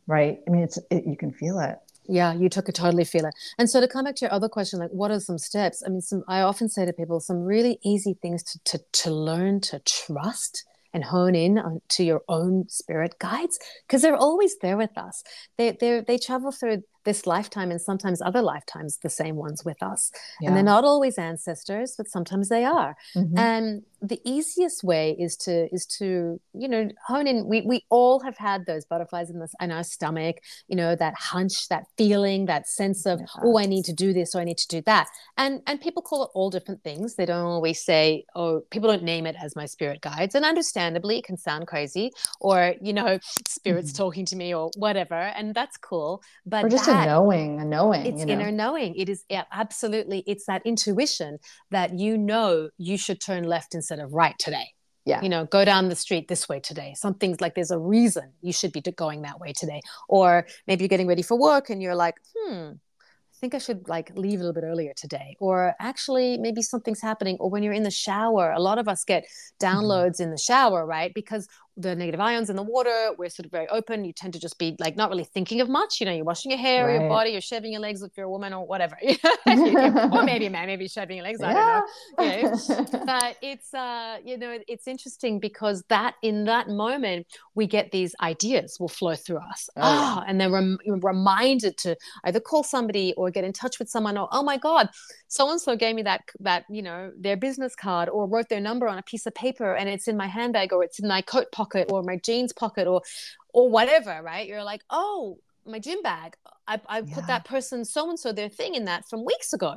right i mean it's it, you can feel it
yeah you took a totally feel it and so to come back to your other question like what are some steps i mean some i often say to people some really easy things to to, to learn to trust and hone in on, to your own spirit guides because they're always there with us. They they they travel through this lifetime and sometimes other lifetimes the same ones with us. Yeah. and they're not always ancestors but sometimes they are. Mm-hmm. and the easiest way is to is to you know hone in. We, we all have had those butterflies in this in our stomach you know that hunch that feeling that sense of oh i need to do this or i need to do that. And and people call it all different things. They don't always say oh people don't name it as my spirit guides. And understandably it can sound crazy or you know [LAUGHS] spirits mm-hmm. talking to me or whatever and that's cool. But
or just that, a knowing a knowing
it's you know? inner knowing it is yeah, absolutely it's that intuition that you know you should turn left instead instead of right today.
Yeah.
You know, go down the street this way today. Something's like there's a reason you should be going that way today. Or maybe you're getting ready for work and you're like, hmm, I think I should like leave a little bit earlier today. Or actually, maybe something's happening. Or when you're in the shower, a lot of us get mm-hmm. downloads mm-hmm. in the shower, right? Because the negative ions in the water we're sort of very open you tend to just be like not really thinking of much you know you're washing your hair right. or your body you're shaving your legs if you're a woman or whatever [LAUGHS] [LAUGHS] or maybe a man maybe shaving your legs yeah. i don't know [LAUGHS] but it's uh you know it's interesting because that in that moment we get these ideas will flow through us oh, yeah. and then rem- reminded to either call somebody or get in touch with someone or oh my god so and so gave me that that you know their business card or wrote their number on a piece of paper and it's in my handbag or it's in my coat pocket or my jeans pocket or or whatever right? You're like oh my gym bag. I, I yeah. put that person so and so their thing in that from weeks ago.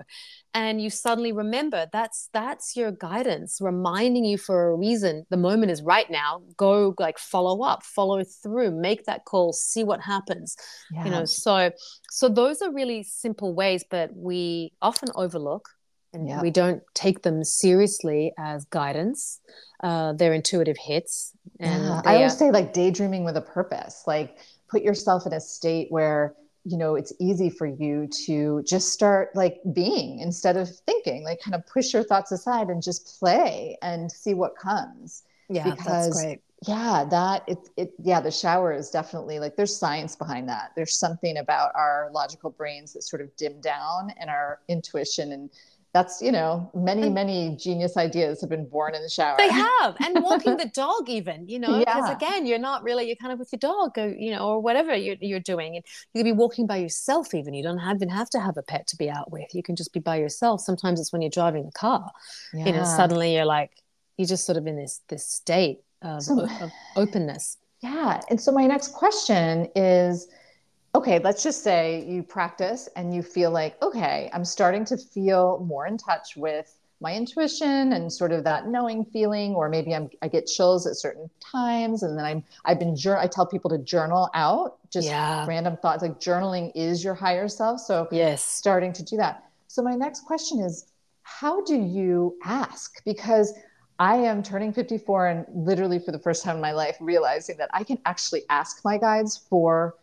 And you suddenly remember that's that's your guidance reminding you for a reason. The moment is right now. Go like follow up follow through make that call see what happens yeah. you know? So so those are really simple ways but we often overlook and yeah. we don't take them seriously as guidance uh, they're intuitive hits and
yeah. i always are- say like daydreaming with a purpose like put yourself in a state where you know it's easy for you to just start like being instead of thinking like kind of push your thoughts aside and just play and see what comes
yeah because that's great
yeah that it, it yeah the shower is definitely like there's science behind that there's something about our logical brains that sort of dim down and our intuition and that's you know many many genius ideas have been born in the shower
they [LAUGHS] have and walking the dog even you know because yeah. again you're not really you're kind of with your dog or you know or whatever you're, you're doing and you could be walking by yourself even you don't have, even have to have a pet to be out with you can just be by yourself sometimes it's when you're driving the car yeah. you know suddenly you're like you're just sort of in this this state of, so, of openness
yeah and so my next question is okay, let's just say you practice and you feel like, okay, I'm starting to feel more in touch with my intuition and sort of that knowing feeling, or maybe I'm, I get chills at certain times. And then I'm, I've been, I tell people to journal out just yeah. random thoughts. Like journaling is your higher self. So
yes,
starting to do that. So my next question is, how do you ask? Because I am turning 54 and literally for the first time in my life realizing that I can actually ask my guides for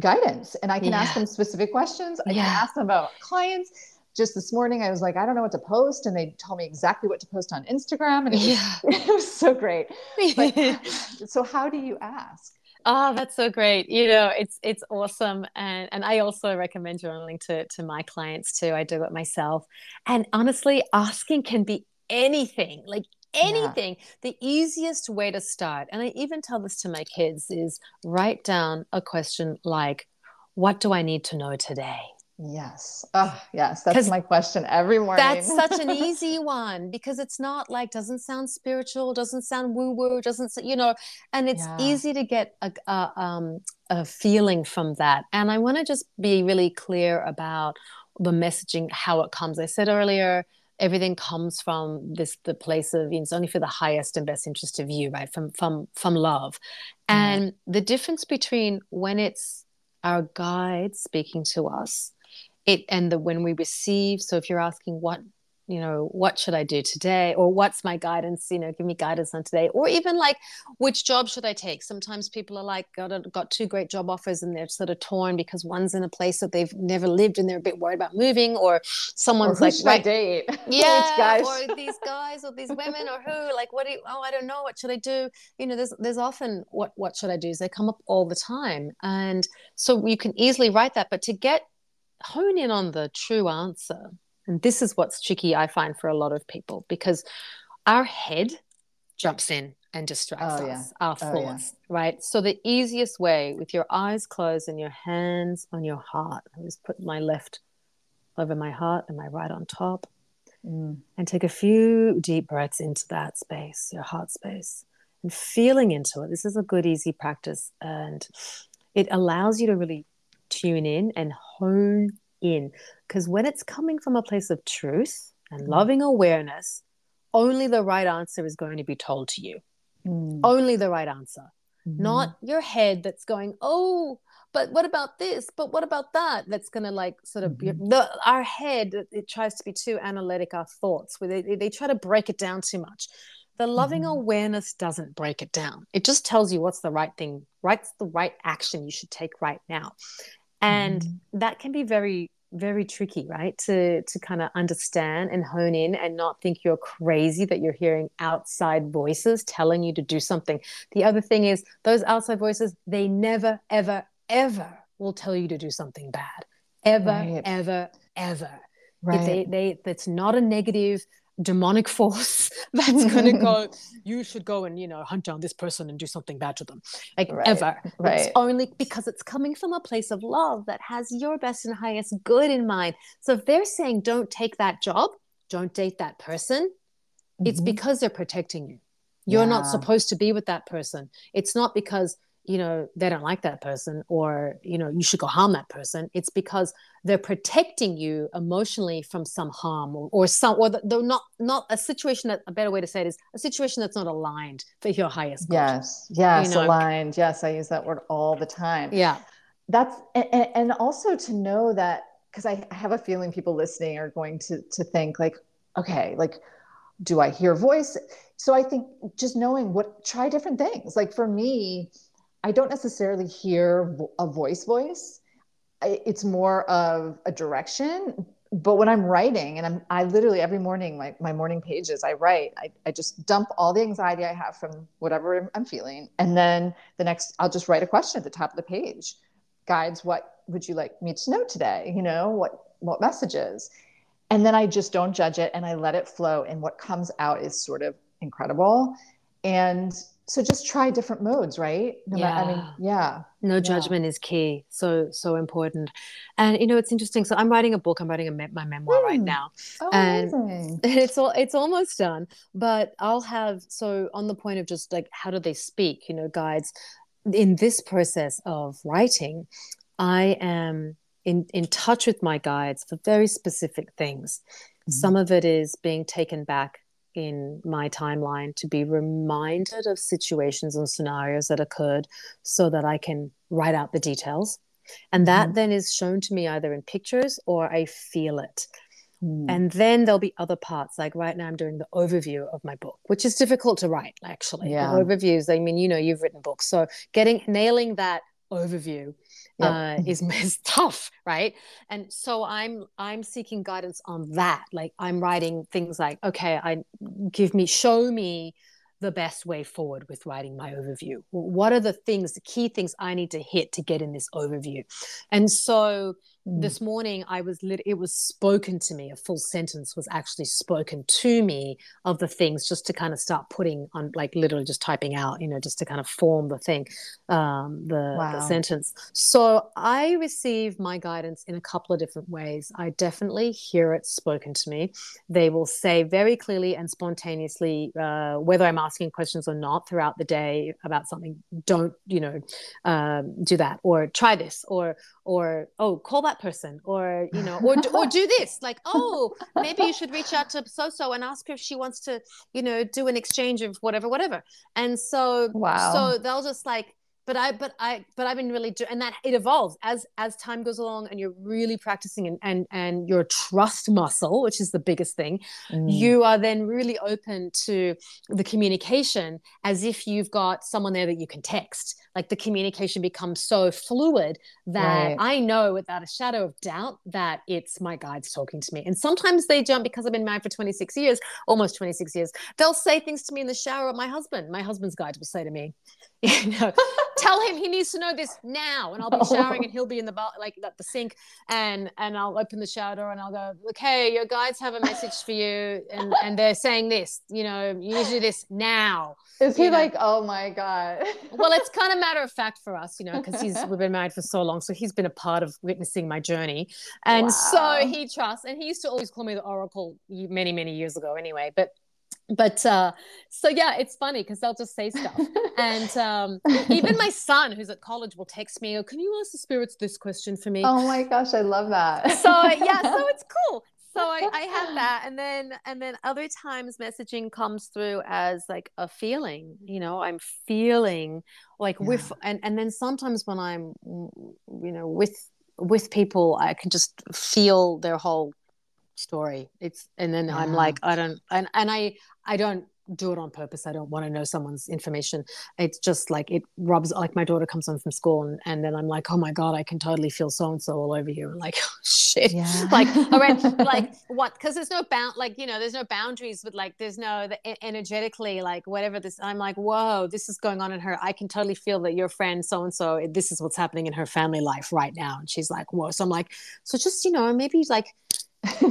guidance and I can yeah. ask them specific questions. I yeah. can ask them about clients. Just this morning, I was like, I don't know what to post. And they told me exactly what to post on Instagram. And it was, yeah. [LAUGHS] it was so great. But, [LAUGHS] so, how do you ask?
Oh, that's so great. You know, it's it's awesome. And and I also recommend journaling to to my clients too. I do it myself. And honestly, asking can be anything. Like anything. Yeah. the easiest way to start and i even tell this to my kids is write down a question like what do i need to know today?
Yes. Oh yes. That's my question every morning.
that's such an [LAUGHS] easy one because it's not like doesn't sound spiritual doesn't sound woo woo doesn't you know and it's yeah. easy to get a, a, um, a feeling from that. And i want to just be really clear about the messaging how it comes. I said earlier everything comes from this the place of it's only for the highest and best interest of you right from from from love mm. and the difference between when it's our guide speaking to us it and the when we receive so if you're asking what you know what should i do today? Or what's my guidance you know give me guidance on today? Or even like which job should i take? Sometimes people are like got, a, got two great job offers and they're sort of torn because one's in a place that they've never lived and they're a bit worried about moving or someone's
or
like
right date? [LAUGHS]
yeah or these guys or these women or who? Like what do you, oh i don't know. What should i do? You know there's there's often what what should i do is they come up all the time. And so you can easily write that but to get hone in on the true answer and this is what's tricky, I find, for a lot of people because our head jumps in and distracts
Oh,
us,
yeah.
our
Oh, yeah.
thoughts, right? So the easiest way with your eyes closed and your hands on your heart, I just put my left over my heart and my right on top,
Mm.
and take a few deep breaths into that space, your heart space, and feeling into it. This is a good, easy practice, and it allows you to really tune in and hone in. Because when it's coming from a place of truth and loving awareness, only the right answer is going to be told to you.
Mm.
Only the right answer,
Mhm.
not your head that's going, oh, but what about this? But what about that? That's going to like sort of be
Mhm.
the our head. It, tries to be too analytic. Our thoughts, where they, they try to break it down too much. The loving
Mhm.
awareness doesn't break it down. It just tells you what's the right thing, what's the right action you should take right now, and
Mhm.
that can be very very tricky right to to kind of understand and hone in and not think you're crazy that you're hearing outside voices telling you to do something the other thing is those outside voices they never ever ever will tell you to do something bad ever
Right.
ever ever
Right.
they they that's not a negative demonic force [LAUGHS] that's going to go [LAUGHS] you should go and you know hunt down this person and do something bad to them. Like
Right,
ever. It's
right.
only because it's coming from a place of love that has your best and highest good in mind. So if they're saying don't take that job don't date that person it's
Mhm.
because they're protecting you. You're not supposed to be with that person. It's not because you know they don't like that person or you know you should go harm that person it's because they're protecting you emotionally from some harm or, or some or they're not not a situation that a better way to say it is a situation that's not aligned for your highest good
Yes. Yes.
know.
aligned. Yes. I use that word all the time.
yeah
That's and, and also to know that because I have a feeling people listening are going to to think like, okay, like, do I hear voice? So I think just knowing what try different things. Like for me, I don't necessarily hear a voice voice. It's more of a direction. But when I'm writing, and I'm I literally every morning my, my morning pages I write, I, I just dump all the anxiety I have from whatever I'm feeling. And then the next I'll just write a question at the top of the page guides what would you like me to know today you know what what messages and then i just don't judge it and i let it flow and what comes out is sort of incredible and so just try different modes right? No ma- i mean yeah.
no judgment is key. So so important. And you know it's interesting. So i'm writing a book. I'm writing a me- my memoir right
Hmm.
now.
Oh
And-
amazing. [LAUGHS]
it's all it's almost done. But i'll have so on the point of just like how do they speak you know guides in this process of writing i am in in touch with my guides for very specific things.
Mhm.
some of it is being taken back in my timeline to be reminded of situations and scenarios that occurred so that i can write out the details and that
Mhm.
then is shown to me either in pictures or i feel it
Hmm.
and then there'll be other parts like right now i'm doing the overview of my book which is difficult to write actually
Yeah.
the overviews i mean you know you've written books so getting nailing that overview
Yep.
uh, is, [LAUGHS] is tough right? And so i'm i'm seeking guidance on that. Like i'm writing things like okay i give me show me the best way forward with writing my overview. What are the things the key things i need to hit to get in this overview? And so
Hmm.
this morning i was lit it was spoken to me a full sentence was actually spoken to me of the things just to kind of start putting on like literally just typing out you know just to kind of form the thing um the, the sentence. So i receive my guidance in a couple of different ways. I definitely hear it spoken to me. They will say very clearly and spontaneously uh, whether i'm asking questions or not throughout the day about something don't you know um, do that or try this or or oh call that person or you know or do, or [LAUGHS] do this like oh maybe you should reach out to so so and ask her if she wants to you know do an exchange of whatever whatever and so
Wow.
so they'll just like but i but i but i've been really do and that it evolves as as time goes along and you're really practicing and and and your trust muscle which is the biggest thing
Hmm.
you are then really open to the communication as if you've got someone there that you can text. Like the communication becomes so fluid that
Right.
I know without a shadow of doubt that it's my guides talking to me. And sometimes they jump because I've been married for 26 years, almost 26 years. They'll say things to me in the shower. My husband, my husband's guide will say to me, [LAUGHS] you know, tell him he needs to know this now. And I'll be showering and he'll be in the bar, like at the sink, and and I'll open the shower door and I'll go, okay, your guides have a message for you, and and they're saying this, you know, you need to do this now.
Is he know? like, oh my god? [LAUGHS]
well, it's kind of matter of fact for us, you know, because he's we've been married for so long, so he's been a part of witnessing my journey, and wow. so he trusts. And he used to always call me the oracle many many years ago, anyway, but but uh, so yeah, it's funny because they'll just say stuff, and um, even my son, who's at college, will text me, "Oh, can you ask the spirits this question for me?"
Oh my gosh, I love that.
so yeah, so [LAUGHS] it's cool. So I, I have that, and then and then other times messaging comes through as like a feeling. You know, I'm feeling like yeah. with, and and then sometimes when I'm, you know, with with people, I can just feel their whole story it's and then yeah. i'm like i don't and, and i i don't do it on purpose. I don't want to know someone's information. It's just like it rubs like my daughter comes home from school and, and then i'm like oh my god i can totally feel so and so all over you and like [LAUGHS] oh, shit. Yeah. [LAUGHS] like around, like [LAUGHS] what? Because there's no bound like you know there's no boundaries But like there's no the, energetically like whatever this i'm like whoa this is going on in her i can totally feel that your friend so and so this is what's happening in her family life right now. And she's like whoa. So i'm like so just you know maybe like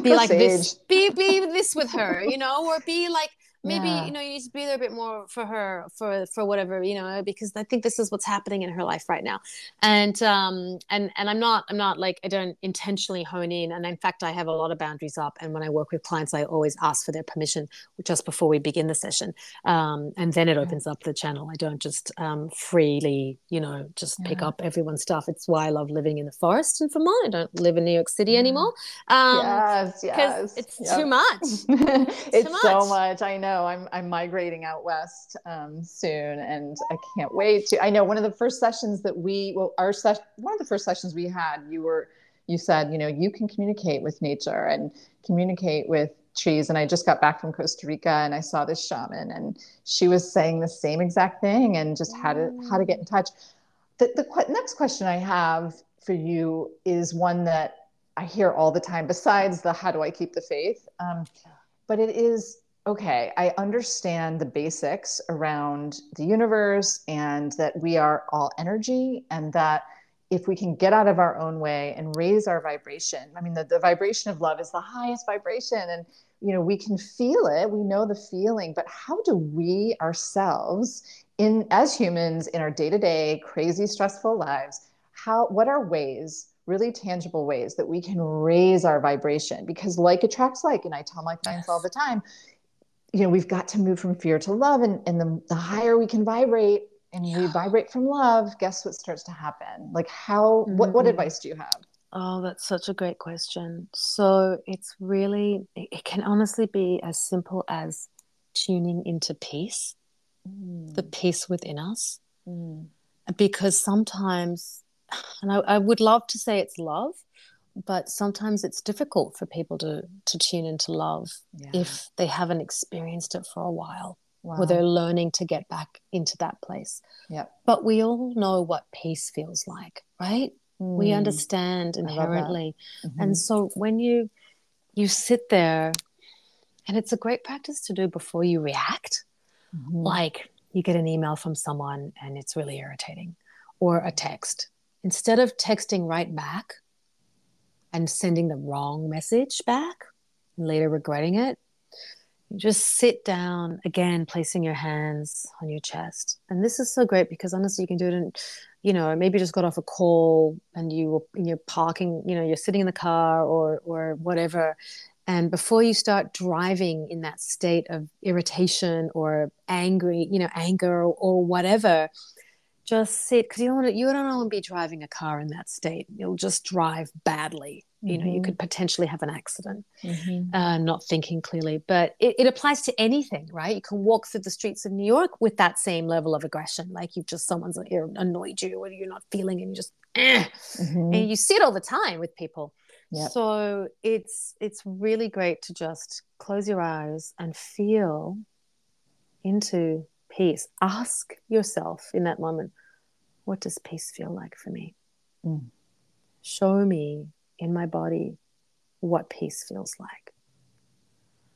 be like this be be this with her you know or be like maybe yeah. you know you need to be there a bit more for her for for whatever you know because i think this is what's happening in her life right now. And um and and i'm not i'm not like i don't intentionally hone in. And in fact i have a lot of boundaries up. And when i work with clients i always ask for their permission just before we begin the session. Um and then it opens up the channel. I don't just um freely you know just yeah. pick up everyone's stuff. It's why i love living in the forest. In vermont i don't live in new york city anymore. Um
yes yes.
it's yep. too much.
It's, [LAUGHS] it's too much. so much. I know know I'm I'm migrating out west um, soon, and I can't wait to. I know one of the first sessions that we well our session one of the first sessions we had you were you said you know you can communicate with nature and communicate with trees and i just got back from costa rica and i saw this shaman and she was saying the same exact thing and just how to how to get in touch the, the qu- next question i have for you is one that i hear all the time besides the how do i keep the faith um, but it is okay, I understand the basics around the universe and that we are all energy and that if we can get out of our own way and raise our vibration, I mean, the, the vibration of love is the highest vibration and you know we can feel it we know the feeling but how do we ourselves in as humans in our day-to-day crazy stressful lives how what are ways really tangible ways that we can raise our vibration? Because like attracts like and i tell my clients all the time you know we've got to move from fear to love and, and the, the higher we can vibrate and yeah. we vibrate from love guess what starts to happen like how mm-hmm. what, what mm-hmm. advice do you have
oh that's such a great question so it's really it can honestly be as simple as tuning into peace mm. the peace within us mm. because sometimes and I, I would love to say it's love but sometimes it's difficult for people to to tune into love yeah. if they haven't experienced it for a while wow. or they're learning to get back into that place
yeah
but we all know what peace feels like right mm. we understand inherently mm-hmm. and so when you you sit there and it's a great practice to do before you react mm-hmm. like you get an email from someone and it's really irritating or a text instead of texting right back and sending the wrong message back and later regretting it. Just sit down again, placing your hands on your chest. And this is so great because honestly, you can do it in, you know, maybe you just got off a call and you were you're parking, you know, you're sitting in the car or or whatever. And before you start driving in that state of irritation or angry, you know, anger or, or whatever, just sit because you don't want to, you don't want to be driving a car in that state. You'll just drive badly. You know, mm-hmm. you could potentially have an accident, mm-hmm. uh, not thinking clearly. But it, it, applies to anything, right? You can walk through the streets of New York with that same level of aggression, like you've just someone's annoyed you, or you're not feeling, and you just, eh. mm-hmm. and you see it all the time with people. Yep. So it's it's really great to just close your eyes and feel into peace. Ask yourself in that moment, what does peace feel like for me? Mm. Show me in my body what peace feels like.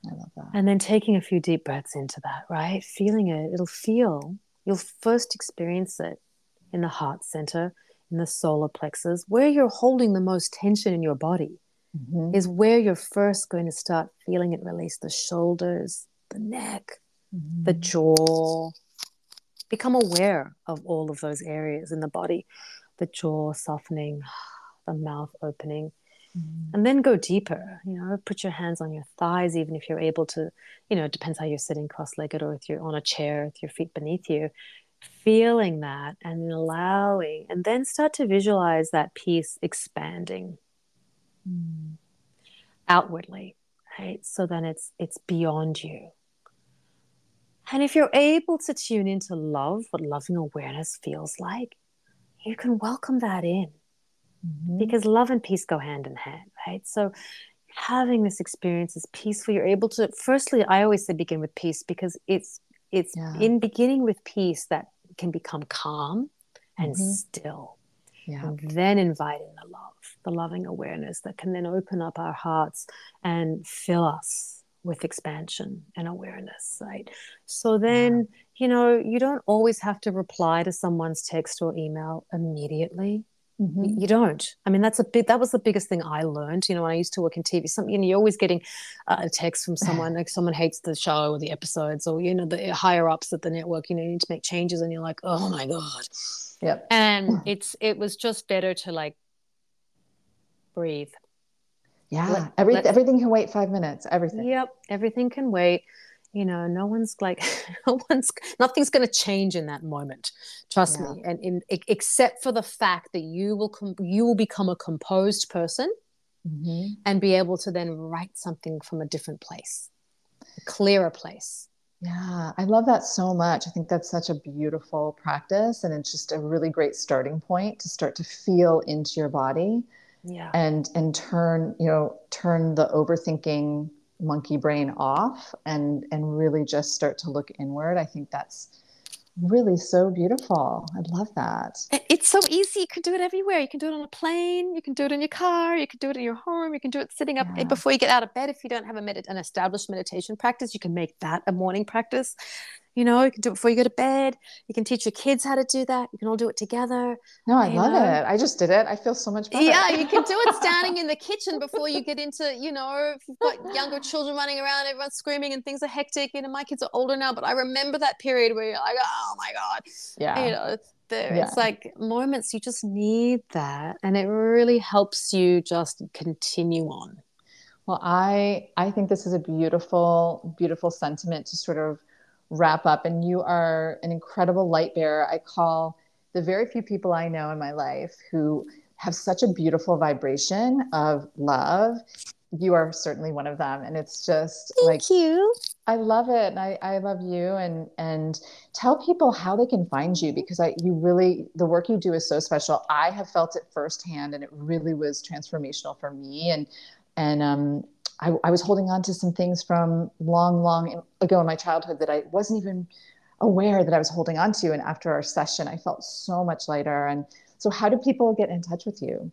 I love that.
And then taking a few deep breaths into that, right? Feeling it, it'll feel you'll first experience it in the heart center, in the solar plexus, where you're holding the most tension in your body. Mm-hmm. Is where you're first going to start feeling it release the shoulders, the neck, mm-hmm. the jaw. Become aware of all of those areas in the body the jaw softening, the mouth opening. Mm. And then go deeper, you know, put your hands on your thighs, even if you're able to, you know, it depends how you're sitting cross legged or if you're on a chair with your feet beneath you. Feeling that and allowing, and then start to visualize that peace expanding mm. outwardly, right? So then it's it's beyond you. And if you're able to tune into love, what loving awareness feels like, you can welcome that in mm-hmm. because love and peace go hand in hand, right? So having this experience is peaceful. You're able to firstly, I always say begin with peace because it's it's yeah. in beginning with peace that can become calm and mm-hmm. still. Yeah. And then inviting the love, the loving awareness that can then open up our hearts and fill us with expansion and awareness, right? So then, yeah. you know, you don't always have to reply to someone's text or email immediately. Mm-hmm. You don't. I mean, that's a big. That was the biggest thing I learned. You know, when I used to work in TV, something you know, you're always getting uh, a text from [LAUGHS] someone like someone hates the show or the episodes, or you know, the uh, higher ups at the network. You know, you need to make changes, and you're like, oh my god.
Yep.
And hmm. it's it was just better to like breathe,
yeah, Let, every, everything can wait five minutes. Everything.
Yep, everything can wait. You know, no one's like, [LAUGHS] no one's, nothing's going to change in that moment. Trust yeah. me. And in, except for the fact that you will, com- you will become a composed person mm-hmm. and be able to then write something from a different place, a clearer place.
Yeah, I love that so much. I think that's such a beautiful practice. And it's just a really great starting point to start to feel into your body
yeah.
and and turn you know turn the overthinking monkey brain off and and really just start to look inward. I think that's really so beautiful. I love that.
It's so easy. You can do it everywhere. You can do it on a plane. You can do it in your car. You can do it in your home. You can do it sitting up yeah. before you get out of bed if you don't have a med- an established meditation practice. You can make that a morning practice you know, you can do it before you go to bed. You can teach your kids how to do that. You can all do it together.
No, I love know. it. I just did it. I feel so much better.
Yeah, you can do it [LAUGHS] standing in the kitchen before you get into, you know, if you've got younger children running around, everyone's screaming and things are hectic. You know, my kids are older now, but I remember that period where you're like, oh my God.
Yeah.
You know, there. Yeah. It's like moments you just need that. And it really helps you just continue on.
Well, I I think this is a beautiful, beautiful sentiment to sort of wrap up. And you are an incredible light bearer. I call the very few people I know in my life who have such a beautiful vibration of love. You are certainly one of them. And it's just
Thank
like
you.
I love it. And I, I love you and and tell people how they can find you because I you really the work you do is so special. I have felt it firsthand and it really was transformational for me. And and um I, I was holding on to some things from long, long ago in my childhood that I wasn't even aware that I was holding on to. And after our session, I felt so much lighter and so, how do people get in touch with you?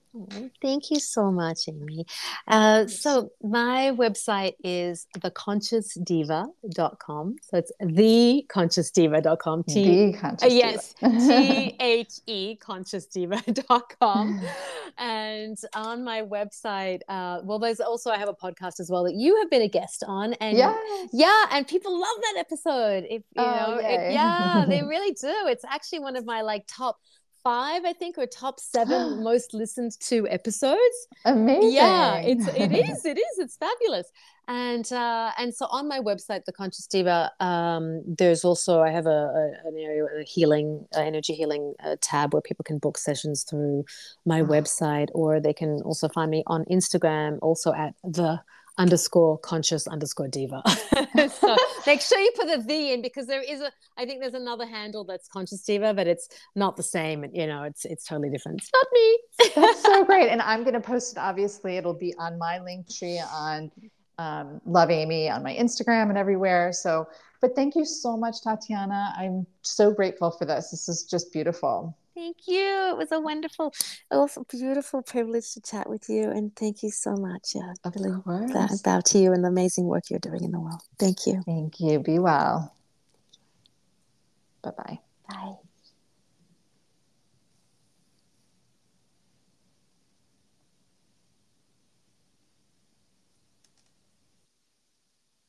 thank you so much, Amy. Uh, so, my website is theconsciousdiva.com. So, it's theconsciousdiva.com.
T- the conscious
uh, yes, [LAUGHS] T H E consciousdiva.com. [LAUGHS] and on my website, uh, well, there's also, I have a podcast as well that you have been a guest on. And
yes.
yeah, and people love that episode. If you oh, know, it, yeah, they [LAUGHS] really do. It's actually one of my like top five, I think, or top seven [GASPS] most listened to episodes.
Amazing.
Yeah, it's it [LAUGHS] is it is it's fabulous. And uh, and so on my website, the Conscious Diva, um, there's also I have a, a an area a healing uh, energy healing uh, tab where people can book sessions through my oh. website, or they can also find me on Instagram, also at the underscore conscious underscore diva. [LAUGHS] so make sure you put the V in because there is a, I think there's another handle that's conscious diva, but it's not the same. You know, it's it's totally different. It's not
me. that's [LAUGHS] so great. And I'm going to post it. Obviously, it'll be on my Linktree on um, Love Amy on my Instagram and everywhere. So, but thank you so much, Tatyanna. I'm so grateful for this. This is just beautiful.
Thank you. It was a wonderful, it was a beautiful privilege to chat with you. And thank you so much. Yeah,
of really
course. bow to you and the amazing work you're doing in the world. Thank you.
Thank you. Be well. Bye bye.
Bye.